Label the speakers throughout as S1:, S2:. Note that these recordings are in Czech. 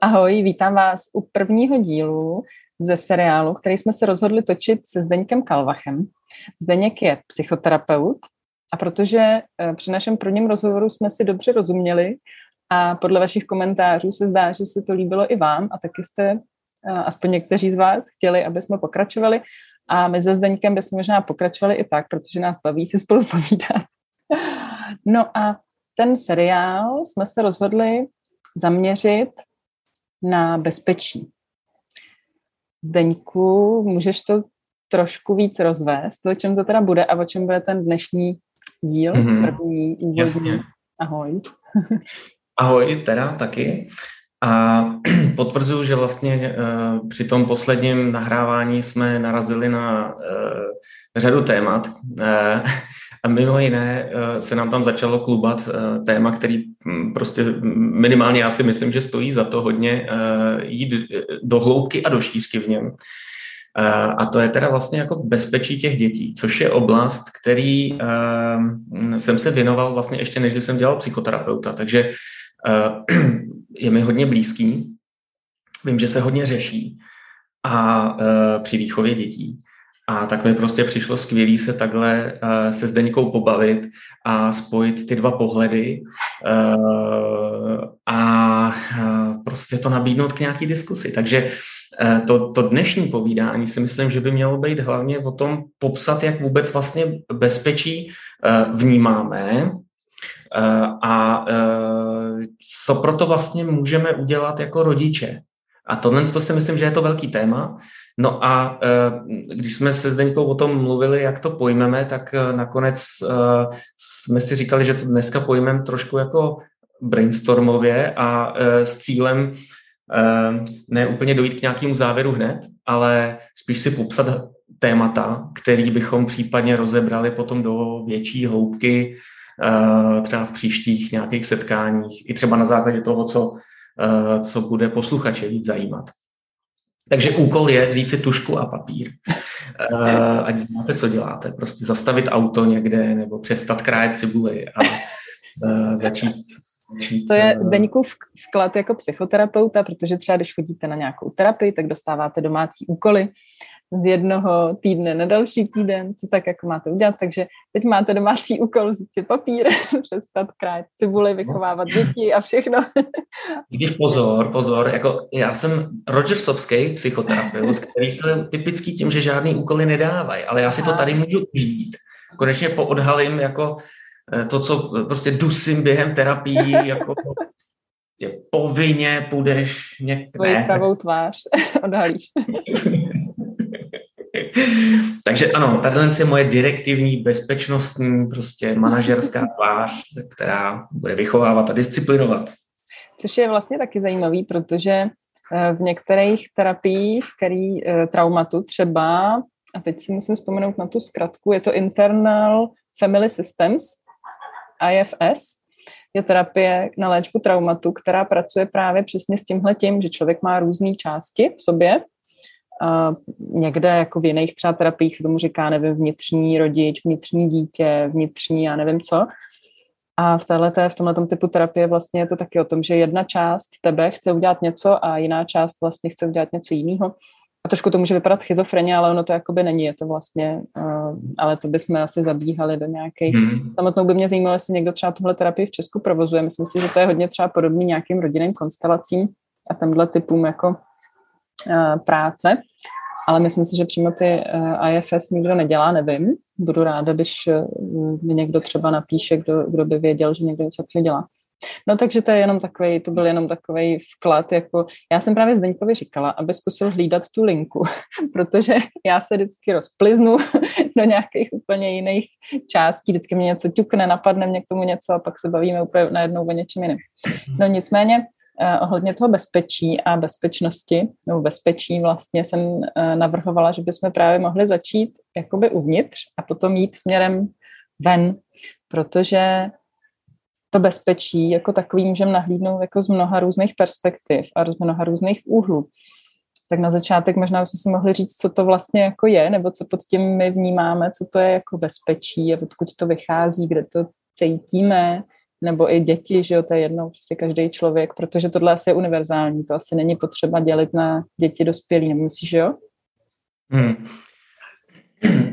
S1: Ahoj, vítám vás u prvního dílu ze seriálu, který jsme se rozhodli točit se Zdeňkem Kalvachem. Zdeněk je psychoterapeut a protože eh, při našem prvním rozhovoru jsme si dobře rozuměli a podle vašich komentářů se zdá, že se to líbilo i vám a taky jste, eh, aspoň někteří z vás, chtěli, aby jsme pokračovali a my se Zdeňkem bychom možná pokračovali i tak, protože nás baví si spolu povídat. No a ten seriál jsme se rozhodli zaměřit na bezpečí. Zdeňku, můžeš to trošku víc rozvést, o čem to teda bude a o čem bude ten dnešní díl, mm-hmm. první úvodní. Ahoj.
S2: Ahoj, teda taky. A potvrzuju, že vlastně uh, při tom posledním nahrávání jsme narazili na uh, řadu témat. Uh, a mimo jiné eh, se nám tam začalo klubat eh, téma, který hm, prostě minimálně já si myslím, že stojí za to hodně eh, jít do hloubky a do šířky v něm. A to je teda vlastně jako bezpečí těch dětí, což je oblast, který jsem se věnoval vlastně ještě než jsem dělal psychoterapeuta, takže je mi hodně blízký. Vím, že se hodně řeší a při výchově dětí. A tak mi prostě přišlo skvělý se takhle uh, se Zdeňkou pobavit a spojit ty dva pohledy uh, a uh, prostě to nabídnout k nějaký diskusi. Takže to, to dnešní povídání si myslím, že by mělo být hlavně o tom popsat, jak vůbec vlastně bezpečí vnímáme a co proto vlastně můžeme udělat jako rodiče. A tohle to si myslím, že je to velký téma. No a eh, když jsme se Zdeňkou o tom mluvili, jak to pojmeme, tak eh, nakonec eh, jsme si říkali, že to dneska pojmeme trošku jako brainstormově a s cílem ne úplně dojít k nějakému závěru hned, ale spíš si popsat témata, který bychom případně rozebrali potom do větší hloubky, třeba v příštích nějakých setkáních, i třeba na základě toho, co, co bude posluchače víc zajímat. Takže úkol je vzít si tušku a papír. Uh, ať máte, co děláte. Prostě zastavit auto někde nebo přestat krájet cibuly a uh, začít
S1: to je eh, Zdeňku vklad jako psychoterapeuta, protože třeba když chodíte na nějakou terapii, tak dostáváte domácí úkoly z jednoho týdne na další týden, co tak jako máte udělat. Takže teď máte domácí úkol vzít si papír, přestat krát cibuly, vychovávat děti a všechno.
S2: Když pozor, pozor, jako já jsem Rogersovský psychoterapeut, který se typický tím, že žádný úkoly nedávají, ale já si to tady můžu ujít. Konečně poodhalím jako eh, to, co prostě dusím během terapii, jako povinně půjdeš někde.
S1: Tvoji pravou tvář odhalíš.
S2: Takže ano, tahle je moje direktivní, bezpečnostní, prostě manažerská tvář, která bude vychovávat a disciplinovat.
S1: Což je vlastně taky zajímavý, protože eh, v některých terapiích, který eh, traumatu třeba, a teď si musím vzpomenout na tu zkratku, je to Internal Family Systems, IFS, je terapie na léčbu traumatu, která pracuje právě přesně s tímhle tím, že člověk má různé části v sobě, Uh, někde jako v jiných třeba terapiích se tomu říká, nevím, vnitřní rodič, vnitřní dítě, vnitřní, já nevím co. A v této, v tomhle typu terapie vlastně je to taky o tom, že jedna část tebe chce udělat něco a jiná část vlastně chce udělat něco jiného. A trošku to může vypadat schizofreně, ale ono to jakoby není, je to vlastně, uh, ale to bychom asi zabíhali do nějakých. Hmm. Samotnou by mě zajímalo, jestli někdo třeba tuhle terapii v Česku provozuje. Myslím si, že to je hodně třeba podobný nějakým rodinným konstelacím a tenhle typům jako práce, ale myslím si, že přímo ty eh, IFS nikdo nedělá, nevím. Budu ráda, když eh, mi někdo třeba napíše, kdo, kdo by věděl, že někdo něco takového dělá. No takže to je jenom takový, to byl jenom takový vklad, jako já jsem právě Zdeňkovi říkala, aby zkusil hlídat tu linku, protože já se vždycky rozpliznu do nějakých úplně jiných částí, vždycky mě něco ťukne, napadne mě k tomu něco a pak se bavíme úplně najednou o něčem jiném. No nicméně Eh, ohledně toho bezpečí a bezpečnosti, nebo bezpečí vlastně jsem eh, navrhovala, že bychom právě mohli začít jakoby uvnitř a potom jít směrem ven, protože to bezpečí jako takový můžeme nahlídnout jako z mnoha různých perspektiv a z mnoha různých úhlů. Tak na začátek možná bychom si mohli říct, co to vlastně jako je, nebo co pod tím my vnímáme, co to je jako bezpečí a odkud to vychází, kde to cítíme, nebo i děti, že jo, to je jedno, prostě každý člověk, protože tohle asi je univerzální, to asi není potřeba dělit na děti dospělí, nemusíš, jo?
S2: Hmm.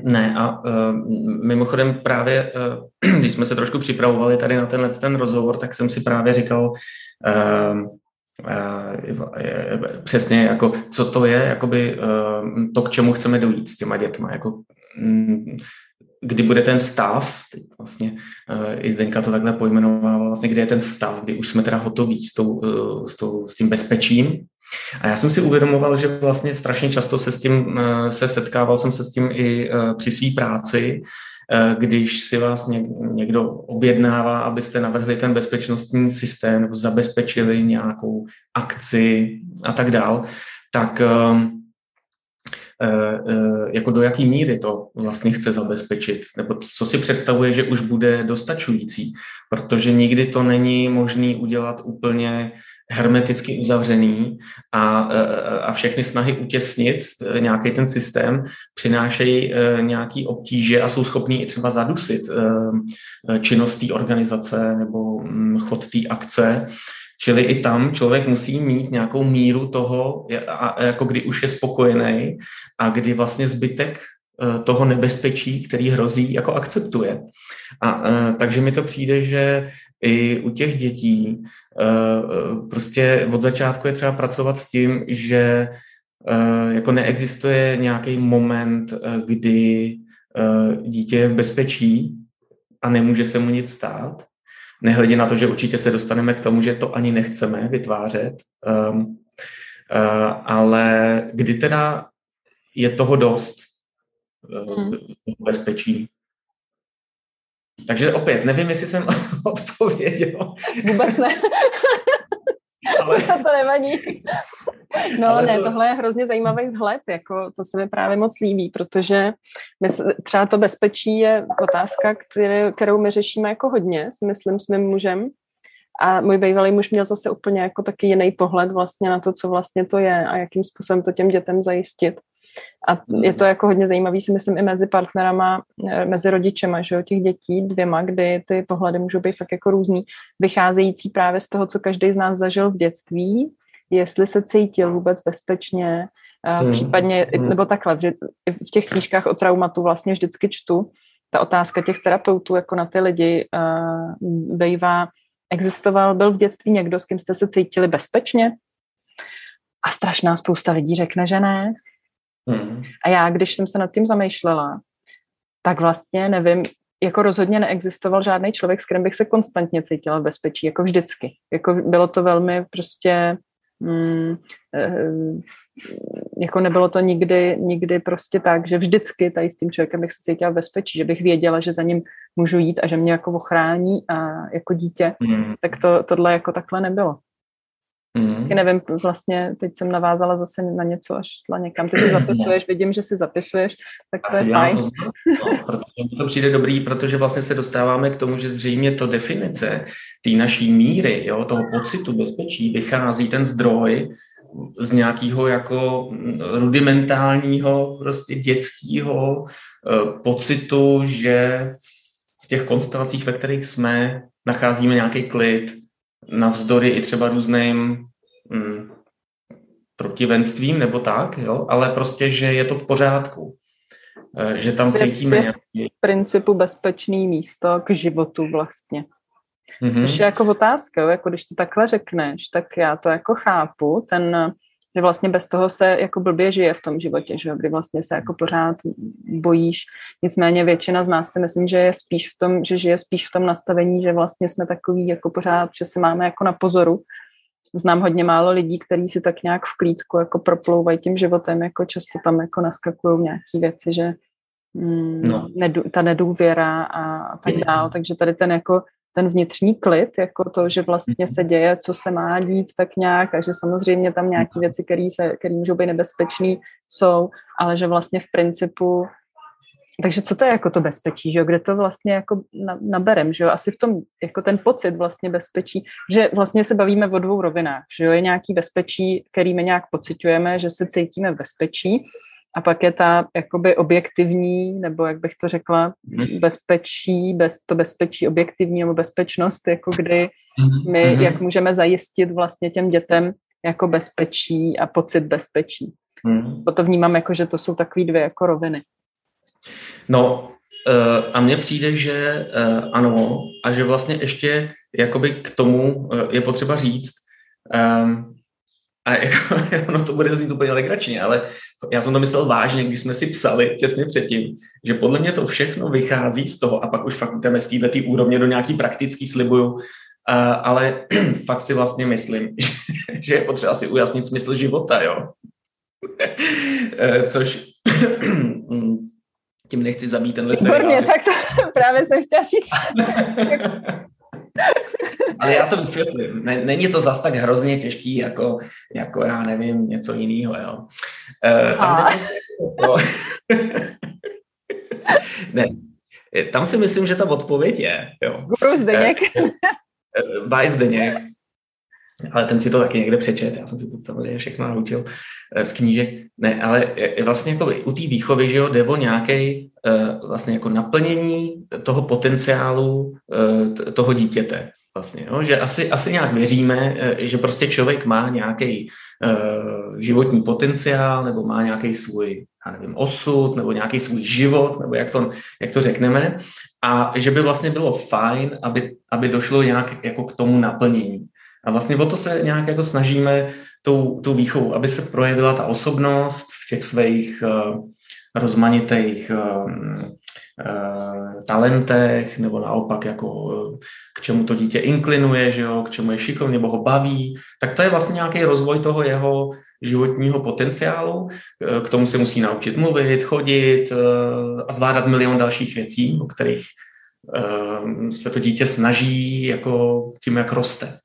S2: Ne, a uh, mimochodem právě, uh, když jsme se trošku připravovali tady na tenhle ten rozhovor, tak jsem si právě říkal, uh, uh, přesně jako, co to je, jakoby uh, to, k čemu chceme dojít s těma dětma, jako um, kdy bude ten stav, teď vlastně uh, i Zdenka to takhle pojmenovával, vlastně kdy je ten stav, kdy už jsme teda hotoví s, tou, uh, s, tou, s tím bezpečím. A já jsem si uvědomoval, že vlastně strašně často se s tím uh, se setkával jsem se s tím i při své práci, když si vás někdo objednává, abyste navrhli ten bezpečnostní systém nebo zabezpečili nějakou akci a tak dál, tak Eh, eh, jako do jaký míry to vlastně chce zabezpečit, nebo co si představuje, že už bude dostačující, protože nikdy to není možný udělat úplně hermeticky uzavřený a, eh, a všechny snahy utěsnit nějaký ten systém přinášejí nějaký obtíže a jsou schopní i třeba zadusit činnost té organizace nebo hm, chod té akce Čili i tam člověk musí mít nějakou míru toho, jako kdy už je spokojený a kdy vlastně zbytek eh, toho nebezpečí, který hrozí, jako akceptuje. A eh, takže mi to přijde, že i u těch dětí eh, prostě od začátku je třeba pracovat s tím, že jako neexistuje nějaký moment, kdy dítě je v bezpečí a nemůže se mu nic stát, nehledě na to, že určitě se dostaneme k tomu, že to ani nechceme vytvářet, um, uh, ale kdy teda je toho dost uh, hmm. bezpečí. Takže opět, nevím, jestli jsem odpověděl.
S1: Vůbec ne. Ale... to nevadí. No Ale ne, to... tohle je hrozně zajímavý vhled, jako to se mi právě moc líbí, protože my, třeba to bezpečí je otázka, které, kterou my řešíme jako hodně, si myslím, s mým mužem. A můj bývalý muž měl zase úplně jako taky jiný pohled vlastně na to, co vlastně to je a jakým způsobem to těm dětem zajistit. A je to jako hodně zajímavý, si myslím, i mezi partnerama, eh, mezi rodičema, že jo, těch dětí dvěma, kdy ty pohledy můžou být fakt jako různý, vycházející právě z toho, co každý z nás zažil v dětství, jestli se cítil vůbec bezpečně, hmm. případně, hmm. nebo takhle, že v těch knížkách o traumatu vlastně vždycky čtu, ta otázka těch terapeutů jako na ty lidi uh, bývá, existoval, byl v dětství někdo, s kým jste se cítili bezpečně? A strašná spousta lidí řekne, že ne. Hmm. A já, když jsem se nad tím zamýšlela, tak vlastně nevím, jako rozhodně neexistoval žádný člověk, s kterým bych se konstantně cítila v bezpečí, jako vždycky. Jako bylo to velmi prostě, mm, jako nebylo to nikdy, nikdy prostě tak, že vždycky tady s tím člověkem bych se cítila v bezpečí, že bych věděla, že za ním můžu jít a že mě jako ochrání a jako dítě, mm. tak to, tohle jako takhle nebylo. Mm. nevím, vlastně teď jsem navázala zase na něco, až tla někam. Ty si zapisuješ, vidím, že si zapisuješ, tak to Asi je fajn. To,
S2: no, protože to přijde dobrý, protože vlastně se dostáváme k tomu, že zřejmě to definice té naší míry, jo, toho pocitu bezpečí, vychází ten zdroj z nějakého jako rudimentálního, prostě dětského eh, pocitu, že v těch konstelacích, ve kterých jsme, nacházíme nějaký klid, navzdory i třeba různým mm, protivenstvím nebo tak, jo, ale prostě, že je to v pořádku. Eh, že tam cítíme
S1: nějaký... V principu bezpečný místo k životu vlastně. Mm-hmm. Což je jako otázka, jako když to takhle řekneš, tak já to jako chápu, ten, že vlastně bez toho se jako blbě žije v tom životě, že kdy vlastně se jako pořád bojíš. Nicméně většina z nás si myslím, že je spíš v tom, že žije spíš v tom nastavení, že vlastně jsme takový jako pořád, že se máme jako na pozoru. Znám hodně málo lidí, kteří si tak nějak v klídku jako proplouvají tím životem, jako často tam jako naskakují nějaké věci, že mm, no. nedů, ta nedůvěra a, a tak dále. Takže tady ten jako ten vnitřní klid, jako to, že vlastně se děje, co se má dít tak nějak a že samozřejmě tam nějaké věci, které můžou být nebezpečné, jsou, ale že vlastně v principu takže co to je jako to bezpečí, že jo? kde to vlastně jako naberem, že jo? asi v tom jako ten pocit vlastně bezpečí, že vlastně se bavíme o dvou rovinách, že jo? je nějaký bezpečí, který my nějak pocitujeme, že se cítíme v bezpečí a pak je ta jakoby objektivní, nebo jak bych to řekla, mhm. bezpečí, bez, to bezpečí objektivní nebo bezpečnost, jako kdy mhm. my, mm-hmm. jak můžeme zajistit vlastně těm dětem jako bezpečí a pocit bezpečí. Mm. To vnímám jako, že to jsou takové dvě jako roviny.
S2: No uh, a mně přijde, že uh, ano a že vlastně ještě jakoby k tomu uh, je potřeba říct, um, a jako, ono to bude znít úplně legračně, ale já jsem to myslel vážně, když jsme si psali těsně předtím, že podle mě to všechno vychází z toho, a pak už fakt jdeme z této úrovně do nějaký praktický slibuju, uh, ale fakt si vlastně myslím, že, že je potřeba si ujasnit smysl života, jo. Což tím nechci zabít tenhle
S1: Výborně, seriál. tak to právě jsem chtěla říct.
S2: Ale já to vysvětlím. Není to zas tak hrozně těžký, jako, jako já nevím, něco jiného, jo. Uh, tam, to... ne, tam si myslím, že ta odpověď je, jo.
S1: Guru Zdeněk.
S2: Baj Zdeněk. Ale ten si to taky někde přečet, já jsem si to samozřejmě všechno naučil z knížek. Ne, ale vlastně jako u té výchovy, že jo, jde o nějaké vlastně jako naplnění toho potenciálu toho dítěte vlastně, jo? že asi, asi nějak věříme, eh, že prostě člověk má nějaký uh, životní potenciál nebo má nějaký svůj, já nevím, osud nebo nějaký svůj život, nebo jak to, jak to řekneme, a že by vlastně bylo fajn, aby, aby došlo nějak jako k tomu naplnění. A vlastně o to se nějak jako snažíme tou, tou výchovou, aby se projevila ta osobnost v těch svých uh, rozmanitých uh, Eh, talentech, nebo naopak jako eh, k čemu to dítě inklinuje, že jo, k čemu je šikovný, nebo ho baví, tak to je vlastně nějaký rozvoj toho jeho životního potenciálu. K tomu se musí naučit mluvit, chodit a zvládat milion dalších věcí, o kterých se to dítě snaží jako tím, jak roste.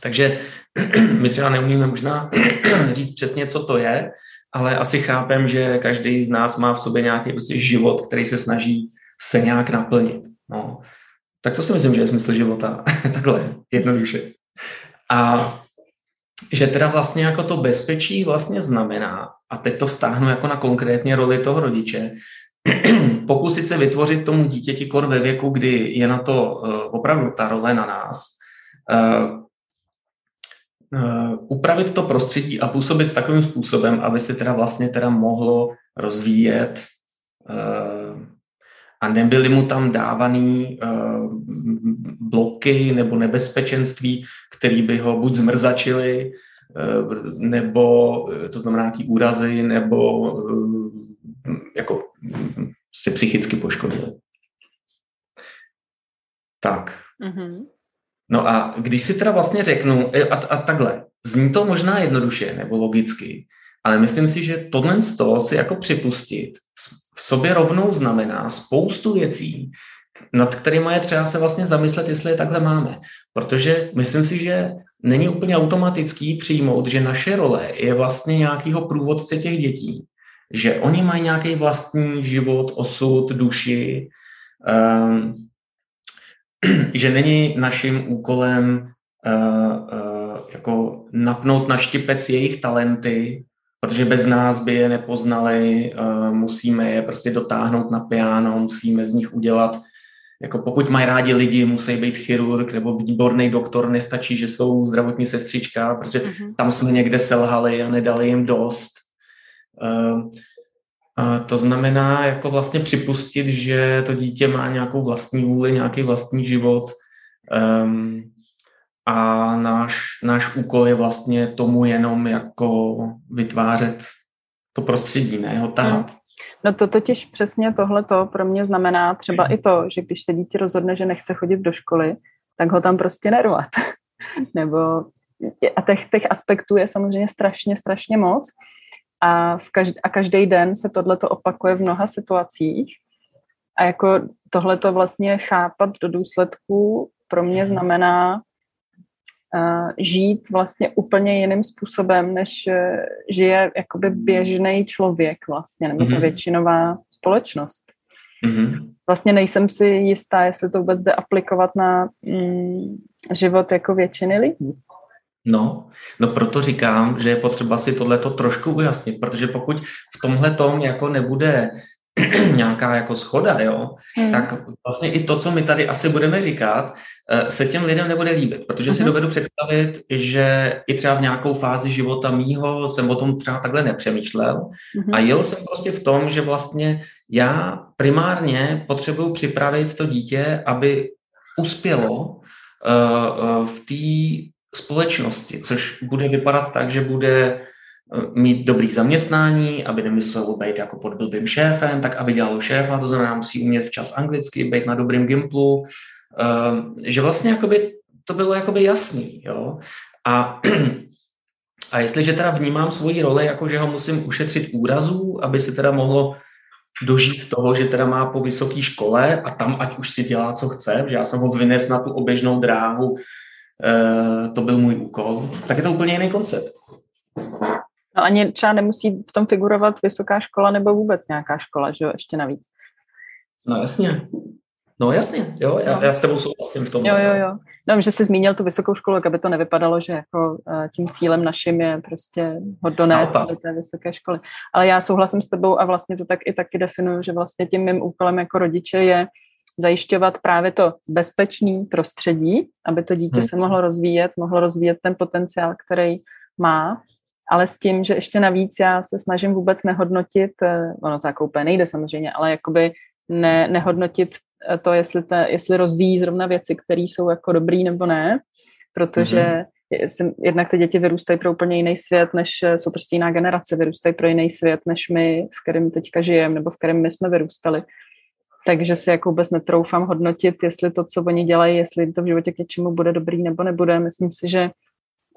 S2: Takže my třeba neumíme možná říct přesně, co to je, ale asi chápem, že každý z nás má v sobě nějaký prostě život, který se snaží se nějak naplnit. No. Tak to si myslím, že je smysl života. Takhle, jednoduše. A že teda vlastně jako to bezpečí vlastně znamená, a teď to vztáhnu jako na konkrétně roli toho rodiče, pokusit se vytvořit tomu dítěti kor ve věku, kdy je na to uh, opravdu ta role na nás, uh, upravit to prostředí a působit takovým způsobem, aby se teda vlastně teda mohlo rozvíjet uh, a nebyly mu tam dávaný uh, bloky nebo nebezpečenství, které by ho buď zmrzačily, uh, nebo to znamená nějaký úrazy, nebo jako se psychicky poškodili. Tak. Mm-hmm. No a když si teda vlastně řeknu, a, a takhle, zní to možná jednoduše nebo logicky, ale myslím si, že tohle z toho si jako připustit v sobě rovnou znamená spoustu věcí, nad kterými je třeba se vlastně zamyslet, jestli je takhle máme. Protože myslím si, že není úplně automatický přijmout, že naše role je vlastně nějakýho průvodce těch dětí, že oni mají nějaký vlastní život, osud, duši, um, že není naším úkolem uh, uh, jako napnout na štipec jejich talenty, protože bez nás by je nepoznali, uh, musíme je prostě dotáhnout na piano, musíme z nich udělat, jako pokud mají rádi lidi, musí být chirurg nebo výborný doktor, nestačí, že jsou zdravotní sestřička, protože mm-hmm. tam jsme někde selhali a nedali jim dost. Uh, to znamená jako vlastně připustit, že to dítě má nějakou vlastní vůli, nějaký vlastní život um, a náš, náš úkol je vlastně tomu jenom jako vytvářet to prostředí, ne ho tahat. Hmm.
S1: No to totiž přesně tohleto pro mě znamená třeba i to, že když se dítě rozhodne, že nechce chodit do školy, tak ho tam prostě nervat. Nebo a těch, těch aspektů je samozřejmě strašně, strašně moc a, v každý, a každý den se tohle to opakuje v mnoha situacích. A jako tohle to vlastně chápat do důsledku pro mě mhm. znamená uh, žít vlastně úplně jiným způsobem, než uh, žije jakoby běžný člověk vlastně, nebo mm-hmm. ta většinová společnost. Mm-hmm. Vlastně nejsem si jistá, jestli to vůbec jde aplikovat na mm, život jako většiny lidí.
S2: No, no proto říkám, že je potřeba si tohleto trošku ujasnit, protože pokud v tomhle tom jako nebude nějaká jako schoda, jo, hmm. tak vlastně i to, co my tady asi budeme říkat, eh, se těm lidem nebude líbit, protože si hmm. dovedu představit, že i třeba v nějakou fázi života mýho jsem o tom třeba takhle nepřemýšlel hmm. a jel jsem prostě v tom, že vlastně já primárně potřebuji připravit to dítě, aby uspělo uh, uh, v té společnosti, což bude vypadat tak, že bude mít dobrý zaměstnání, aby nemyslel být jako pod blbým šéfem, tak aby dělal šéfa, to znamená musí umět včas anglicky, být na dobrým gimplu, eh, že vlastně jakoby to bylo jakoby jasný, jo. A, a jestliže teda vnímám svoji roli, jako že ho musím ušetřit úrazů, aby si teda mohlo dožít toho, že teda má po vysoké škole a tam ať už si dělá, co chce, že já jsem ho vynes na tu oběžnou dráhu, eh, to byl můj úkol, tak je to úplně jiný koncept.
S1: No ani třeba nemusí v tom figurovat vysoká škola nebo vůbec nějaká škola, že jo, ještě navíc.
S2: No jasně. No jasně, jo, já, já s tebou souhlasím v tom.
S1: Jo, jo, jo. No, že jsi zmínil tu vysokou školu, aby to nevypadalo, že jako uh, tím cílem naším je prostě ho donést do té vysoké školy. Ale já souhlasím s tebou a vlastně to tak i taky definuju, že vlastně tím mým úkolem jako rodiče je zajišťovat právě to bezpečný prostředí, aby to dítě hmm. se mohlo rozvíjet, mohlo rozvíjet ten potenciál, který má ale s tím, že ještě navíc já se snažím vůbec nehodnotit, eh, ono to jako úplně nejde samozřejmě, ale jakoby ne, nehodnotit eh, to, jestli, te, jestli rozvíjí zrovna věci, které jsou jako dobrý nebo ne, protože mm-hmm. jednak ty děti vyrůstají pro úplně jiný svět, než eh, jsou prostě jiná generace, vyrůstají pro jiný svět, než my, v kterém teďka žijeme, nebo v kterém my jsme vyrůstali. Takže si jako vůbec netroufám hodnotit, jestli to, co oni dělají, jestli to v životě k něčemu bude dobrý nebo nebude. Myslím si, že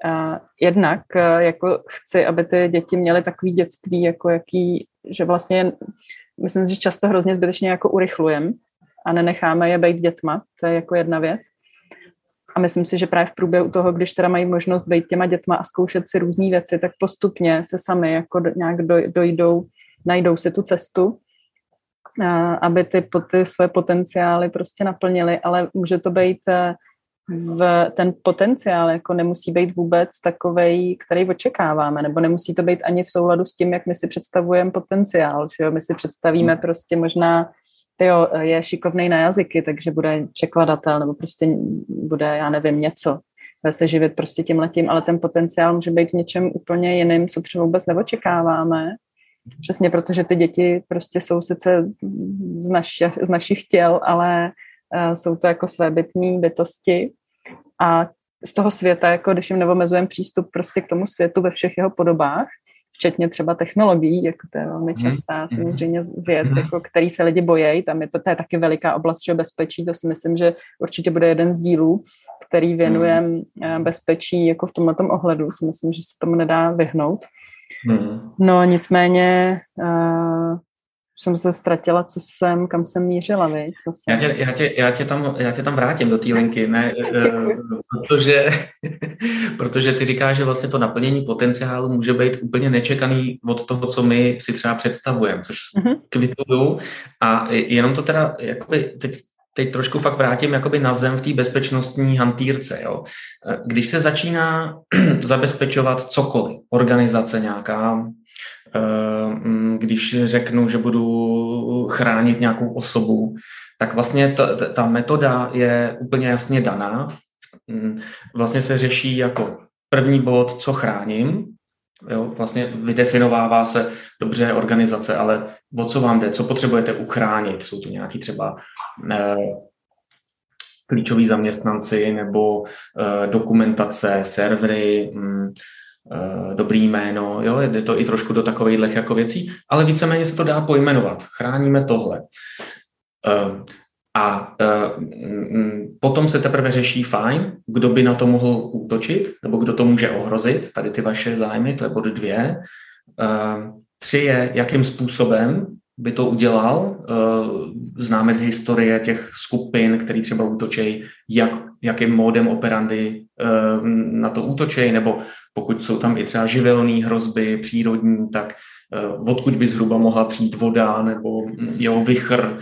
S1: Uh, jednak uh, jako chci, aby ty děti měly takový dětství, jako jaký, že vlastně myslím si, že často hrozně zbytečně jako urychlujem a nenecháme je být dětma, to je jako jedna věc. A myslím si, že právě v průběhu toho, když teda mají možnost být těma dětma a zkoušet si různé věci, tak postupně se sami jako nějak dojdou, najdou si tu cestu, aby ty, ty své potenciály prostě naplnili, ale může to být v ten potenciál jako nemusí být vůbec takovej, který očekáváme, nebo nemusí to být ani v souladu s tím, jak my si představujeme potenciál. Že jo? My si představíme hmm. prostě možná, tyjo, je šikovný na jazyky, takže bude překladatel, nebo prostě bude, já nevím, něco. Bude se živit prostě tím letím, ale ten potenciál může být v něčem úplně jiným, co třeba vůbec neočekáváme. Přesně protože ty děti prostě jsou sice z, naši, z našich těl, ale uh, jsou to jako své bytní bytosti a z toho světa, jako když jim neomezujeme přístup prostě k tomu světu ve všech jeho podobách, včetně třeba technologií, jako to je velmi mhm. častá mm. samozřejmě věc, mm. jako který se lidi bojejí, tam je to, to je taky veliká oblast že bezpečí, to si myslím, že určitě bude jeden z dílů, který věnuje mm. bezpečí jako v tomhle ohledu, si myslím, že se tomu nedá vyhnout. Mm. No nicméně uh, jsem se ztratila, co jsem, kam jsem mířila, jsem...
S2: Já, tě, já, tě, já, tě tam, já tě tam vrátím do té linky, ne, eh, protože, protože ty říkáš, že vlastně to naplnění potenciálu může být úplně nečekaný od toho, co my si třeba představujeme, což mm-hmm. kvituju a jenom to teda, jakoby teď, teď trošku fakt vrátím jakoby na zem v té bezpečnostní hantýrce. Jo. Když se začíná zabezpečovat cokoliv, organizace nějaká, Eh, když řeknu, že budu chránit nějakou osobu, tak vlastně ta, ta metoda je úplně jasně daná. Mm, vlastně se řeší jako první bod, co chráním, Jo, vlastně vydefinovává se dobře organizace, ale o co vám jde, co potřebujete uchránit. Jsou to nějaký třeba eh, klíčoví zaměstnanci nebo eh, dokumentace, servery, hm, Eh, dobrý jméno, jo, jde to i trošku do takových jako věcí, ale víceméně se to dá pojmenovat. Chráníme tohle. Eh, a mm, potom se teprve řeší fajn, kdo by na to mohl útočit, nebo kdo to může ohrozit, tady ty vaše zájmy, to je bod dvě. Tři je, jakým způsobem by to udělal. Známe z historie těch skupin, který třeba útočí, jak, jakým módem operandy na to útočí, nebo pokud jsou tam i třeba živelné hrozby přírodní, tak odkud by zhruba mohla přijít voda nebo jeho vychr,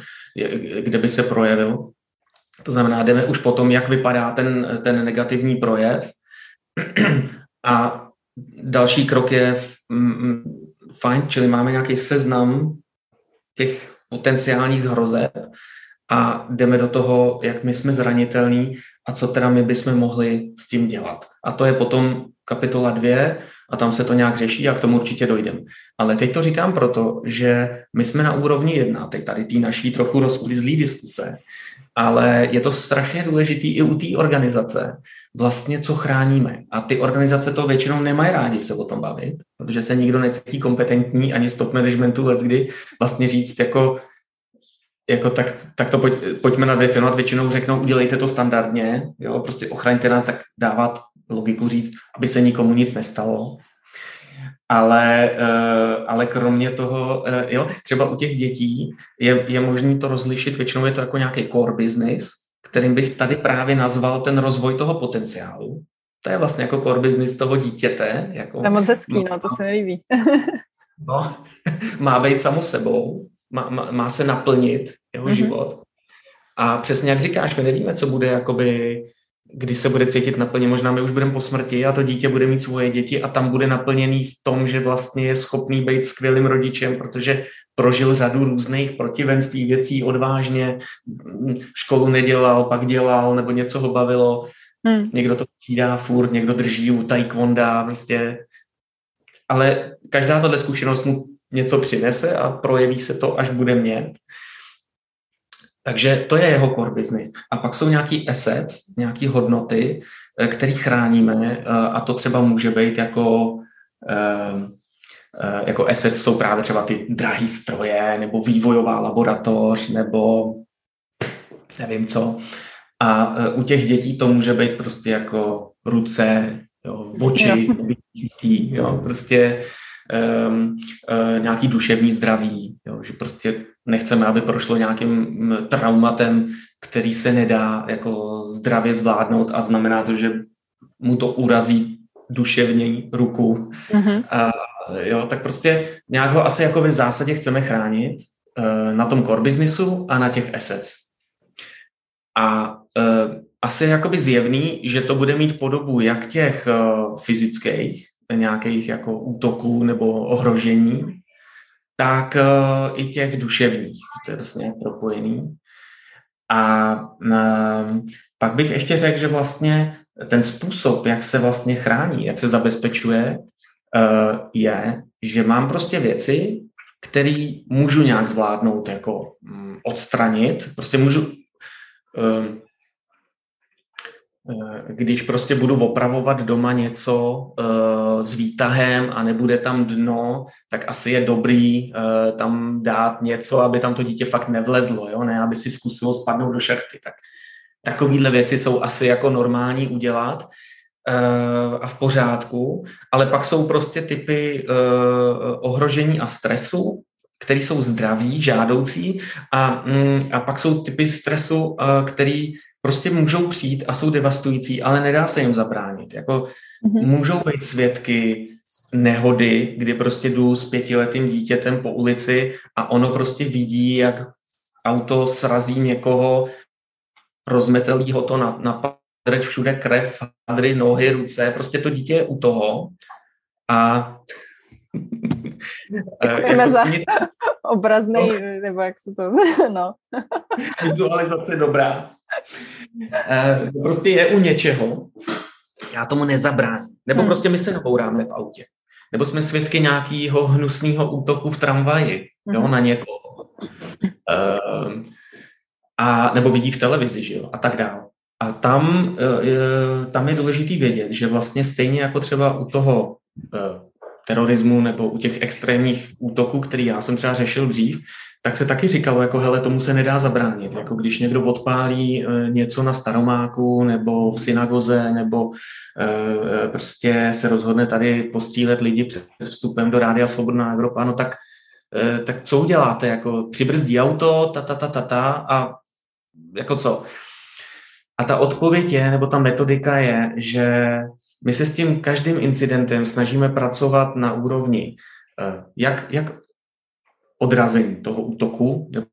S2: kde by se projevil. To znamená, jdeme už potom, jak vypadá ten, ten negativní projev A další krok je fajn, čili máme nějaký seznam těch potenciálních hrozeb a jdeme do toho, jak my jsme zranitelní a co teda my bychom mohli s tím dělat. A to je potom kapitola dvě a tam se to nějak řeší a k tomu určitě dojdem. Ale teď to říkám proto, že my jsme na úrovni jedna, teď tady tý naší trochu rozklizlý diskuse, ale je to strašně důležitý i u té organizace, vlastně co chráníme. A ty organizace to většinou nemají rádi se o tom bavit, protože se nikdo necítí kompetentní ani z top managementu let, kdy vlastně říct jako jako tak, tak to pojď, pojďme nadefinovat, většinou řeknou, udělejte to standardně, jo, prostě ochraňte nás, tak dávat logiku říct, aby se nikomu nic nestalo. Ale, uh, ale kromě toho, uh, jo, třeba u těch dětí je, je možné to rozlišit, většinou je to jako nějaký core business, kterým bych tady právě nazval ten rozvoj toho potenciálu. To je vlastně jako core business toho dítěte. Jako,
S1: to je moc hezký, no, to se mi líbí.
S2: no, má být samo sebou, má, má, má se naplnit jeho mm-hmm. život. A přesně jak říkáš, my nevíme, co bude jakoby kdy se bude cítit naplně. Možná my už budeme po smrti a to dítě bude mít svoje děti a tam bude naplněný v tom, že vlastně je schopný být skvělým rodičem, protože prožil řadu různých protivenství věcí odvážně, školu nedělal, pak dělal, nebo něco ho bavilo. Hmm. Někdo to přidá furt, někdo drží u taekwonda, prostě. Ale každá tato zkušenost mu něco přinese a projeví se to, až bude mět. Takže to je jeho core business. A pak jsou nějaký assets, nějaké hodnoty, eh, které chráníme eh, a to třeba může být jako eh, jako assets jsou právě třeba ty drahé stroje nebo vývojová laboratoř nebo nevím co. A u těch dětí to může být prostě jako ruce, jo, oči, jo. jo, prostě um, uh, nějaký duševní zdraví, jo, že prostě nechceme, aby prošlo nějakým traumatem, který se nedá jako zdravě zvládnout a znamená to, že mu to urazí duševně ruku. Mm-hmm. A, jo, tak prostě nějak ho asi jako v zásadě chceme chránit uh, na tom core businessu a na těch assets. A uh, asi je jakoby zjevný, že to bude mít podobu jak těch uh, fyzických, nějakých jako útoků nebo ohrožení, tak uh, i těch duševních. To je vlastně propojený. A uh, pak bych ještě řekl, že vlastně ten způsob, jak se vlastně chrání, jak se zabezpečuje, uh, je, že mám prostě věci, které můžu nějak zvládnout, jako um, odstranit. Prostě můžu Eh, když prostě budu opravovat doma něco uh, s výtahem a nebude tam dno, tak asi je dobrý uh, tam dát něco, aby tam to dítě fakt nevlezlo, jo? ne aby si zkusilo spadnout do šachty. Tak takovéhle věci jsou asi jako normální udělat uh, a v pořádku, ale pak jsou prostě typy ohrožení a stresu, které jsou zdraví, žádoucí a, mm, a pak jsou typy stresu, který prostě můžou přijít a jsou devastující, ale nedá se jim zabránit. Jako mm-hmm. můžou být svědky nehody, kdy prostě jdu s pětiletým dítětem po ulici a ono prostě vidí, jak auto srazí někoho, rozmetelí ho to na, na padreč, všude krev, hadry, nohy, ruce, prostě to dítě je u toho a
S1: Děkujeme jako za nic... obrazný, no. nebo jak se to, no.
S2: Vizualizace dobrá. Uh, prostě je u něčeho, já tomu nezabráním. Nebo hmm. prostě my se nabouráme v autě. Nebo jsme svědky nějakého hnusného útoku v tramvaji, hmm. jo, na někoho. Uh, a, nebo vidí v televizi, že jo, a tak dále. A tam, uh, tam je důležitý vědět, že vlastně stejně jako třeba u toho terorismu nebo u těch extrémních útoků, který já jsem třeba řešil dřív, tak se taky říkalo, jako hele, tomu se nedá zabránit. Jako když někdo odpálí e, něco na staromáku nebo v synagoze nebo e, prostě se rozhodne tady postřílet lidi před vstupem do Rádia Svobodná Evropa, no tak, e, tak co uděláte? Jako přibrzdí auto, ta, ta, ta, ta, ta a jako co? A ta odpověď je, nebo ta metodika je, že my se s tím každým incidentem snažíme pracovat na úrovni eh, jak, jak odrazení toho útoku, nebo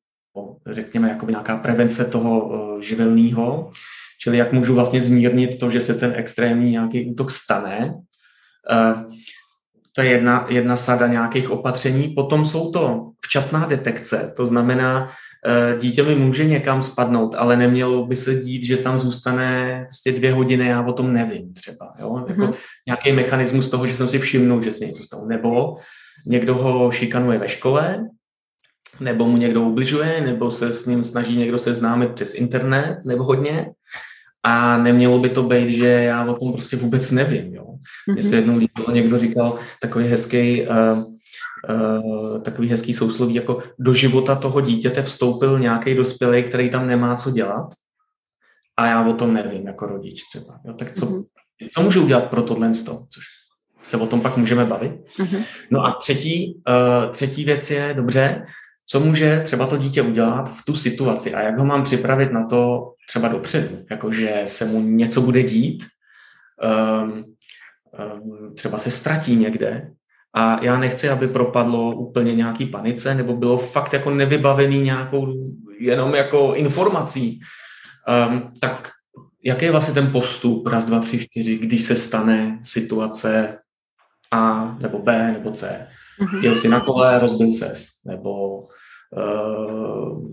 S2: řekněme jako nějaká prevence toho eh, živelného, čili jak můžu vlastně zmírnit to, že se ten extrémní nějaký útok stane, To je jedna, jedna sada nějakých opatření. Potom jsou to včasná detekce, to znamená, Eh, dítě mi může někam spadnout, ale nemělo by se dít, že tam zůstane prostě dvě hodiny, já o tom nevím třeba. Jo? Mm-hmm. Jako nějaký mechanismus toho, že jsem si všimnul, že se něco stalo. Nebo někdo ho šikanuje ve škole, nebo mu někdo ubližuje, nebo se s ním snaží někdo seznámit přes internet, nebo hodně. A nemělo by to být, že já o tom prostě vůbec nevím. Jo? Mm-hmm. Mně se jednou líbilo, někdo říkal takový hezký uh, takový hezký sousloví, jako do života toho dítěte vstoupil nějaký dospělý, který tam nemá co dělat a já o tom nevím jako rodič třeba. Jo, tak co, mm-hmm. to můžu udělat pro tohle, což se o tom pak můžeme bavit. Mm-hmm. No a třetí, uh, třetí věc je, dobře, co může třeba to dítě udělat v tu situaci a jak ho mám připravit na to třeba dopředu, jakože se mu něco bude dít, um, um, třeba se ztratí někde a já nechci, aby propadlo úplně nějaký panice, nebo bylo fakt jako nevybavený nějakou jenom jako informací. Um, tak jaký je vlastně ten postup, raz, dva, tři, čtyři, když se stane situace A nebo B nebo C? Mm-hmm. Jel si na kole, rozbil ses, nebo uh,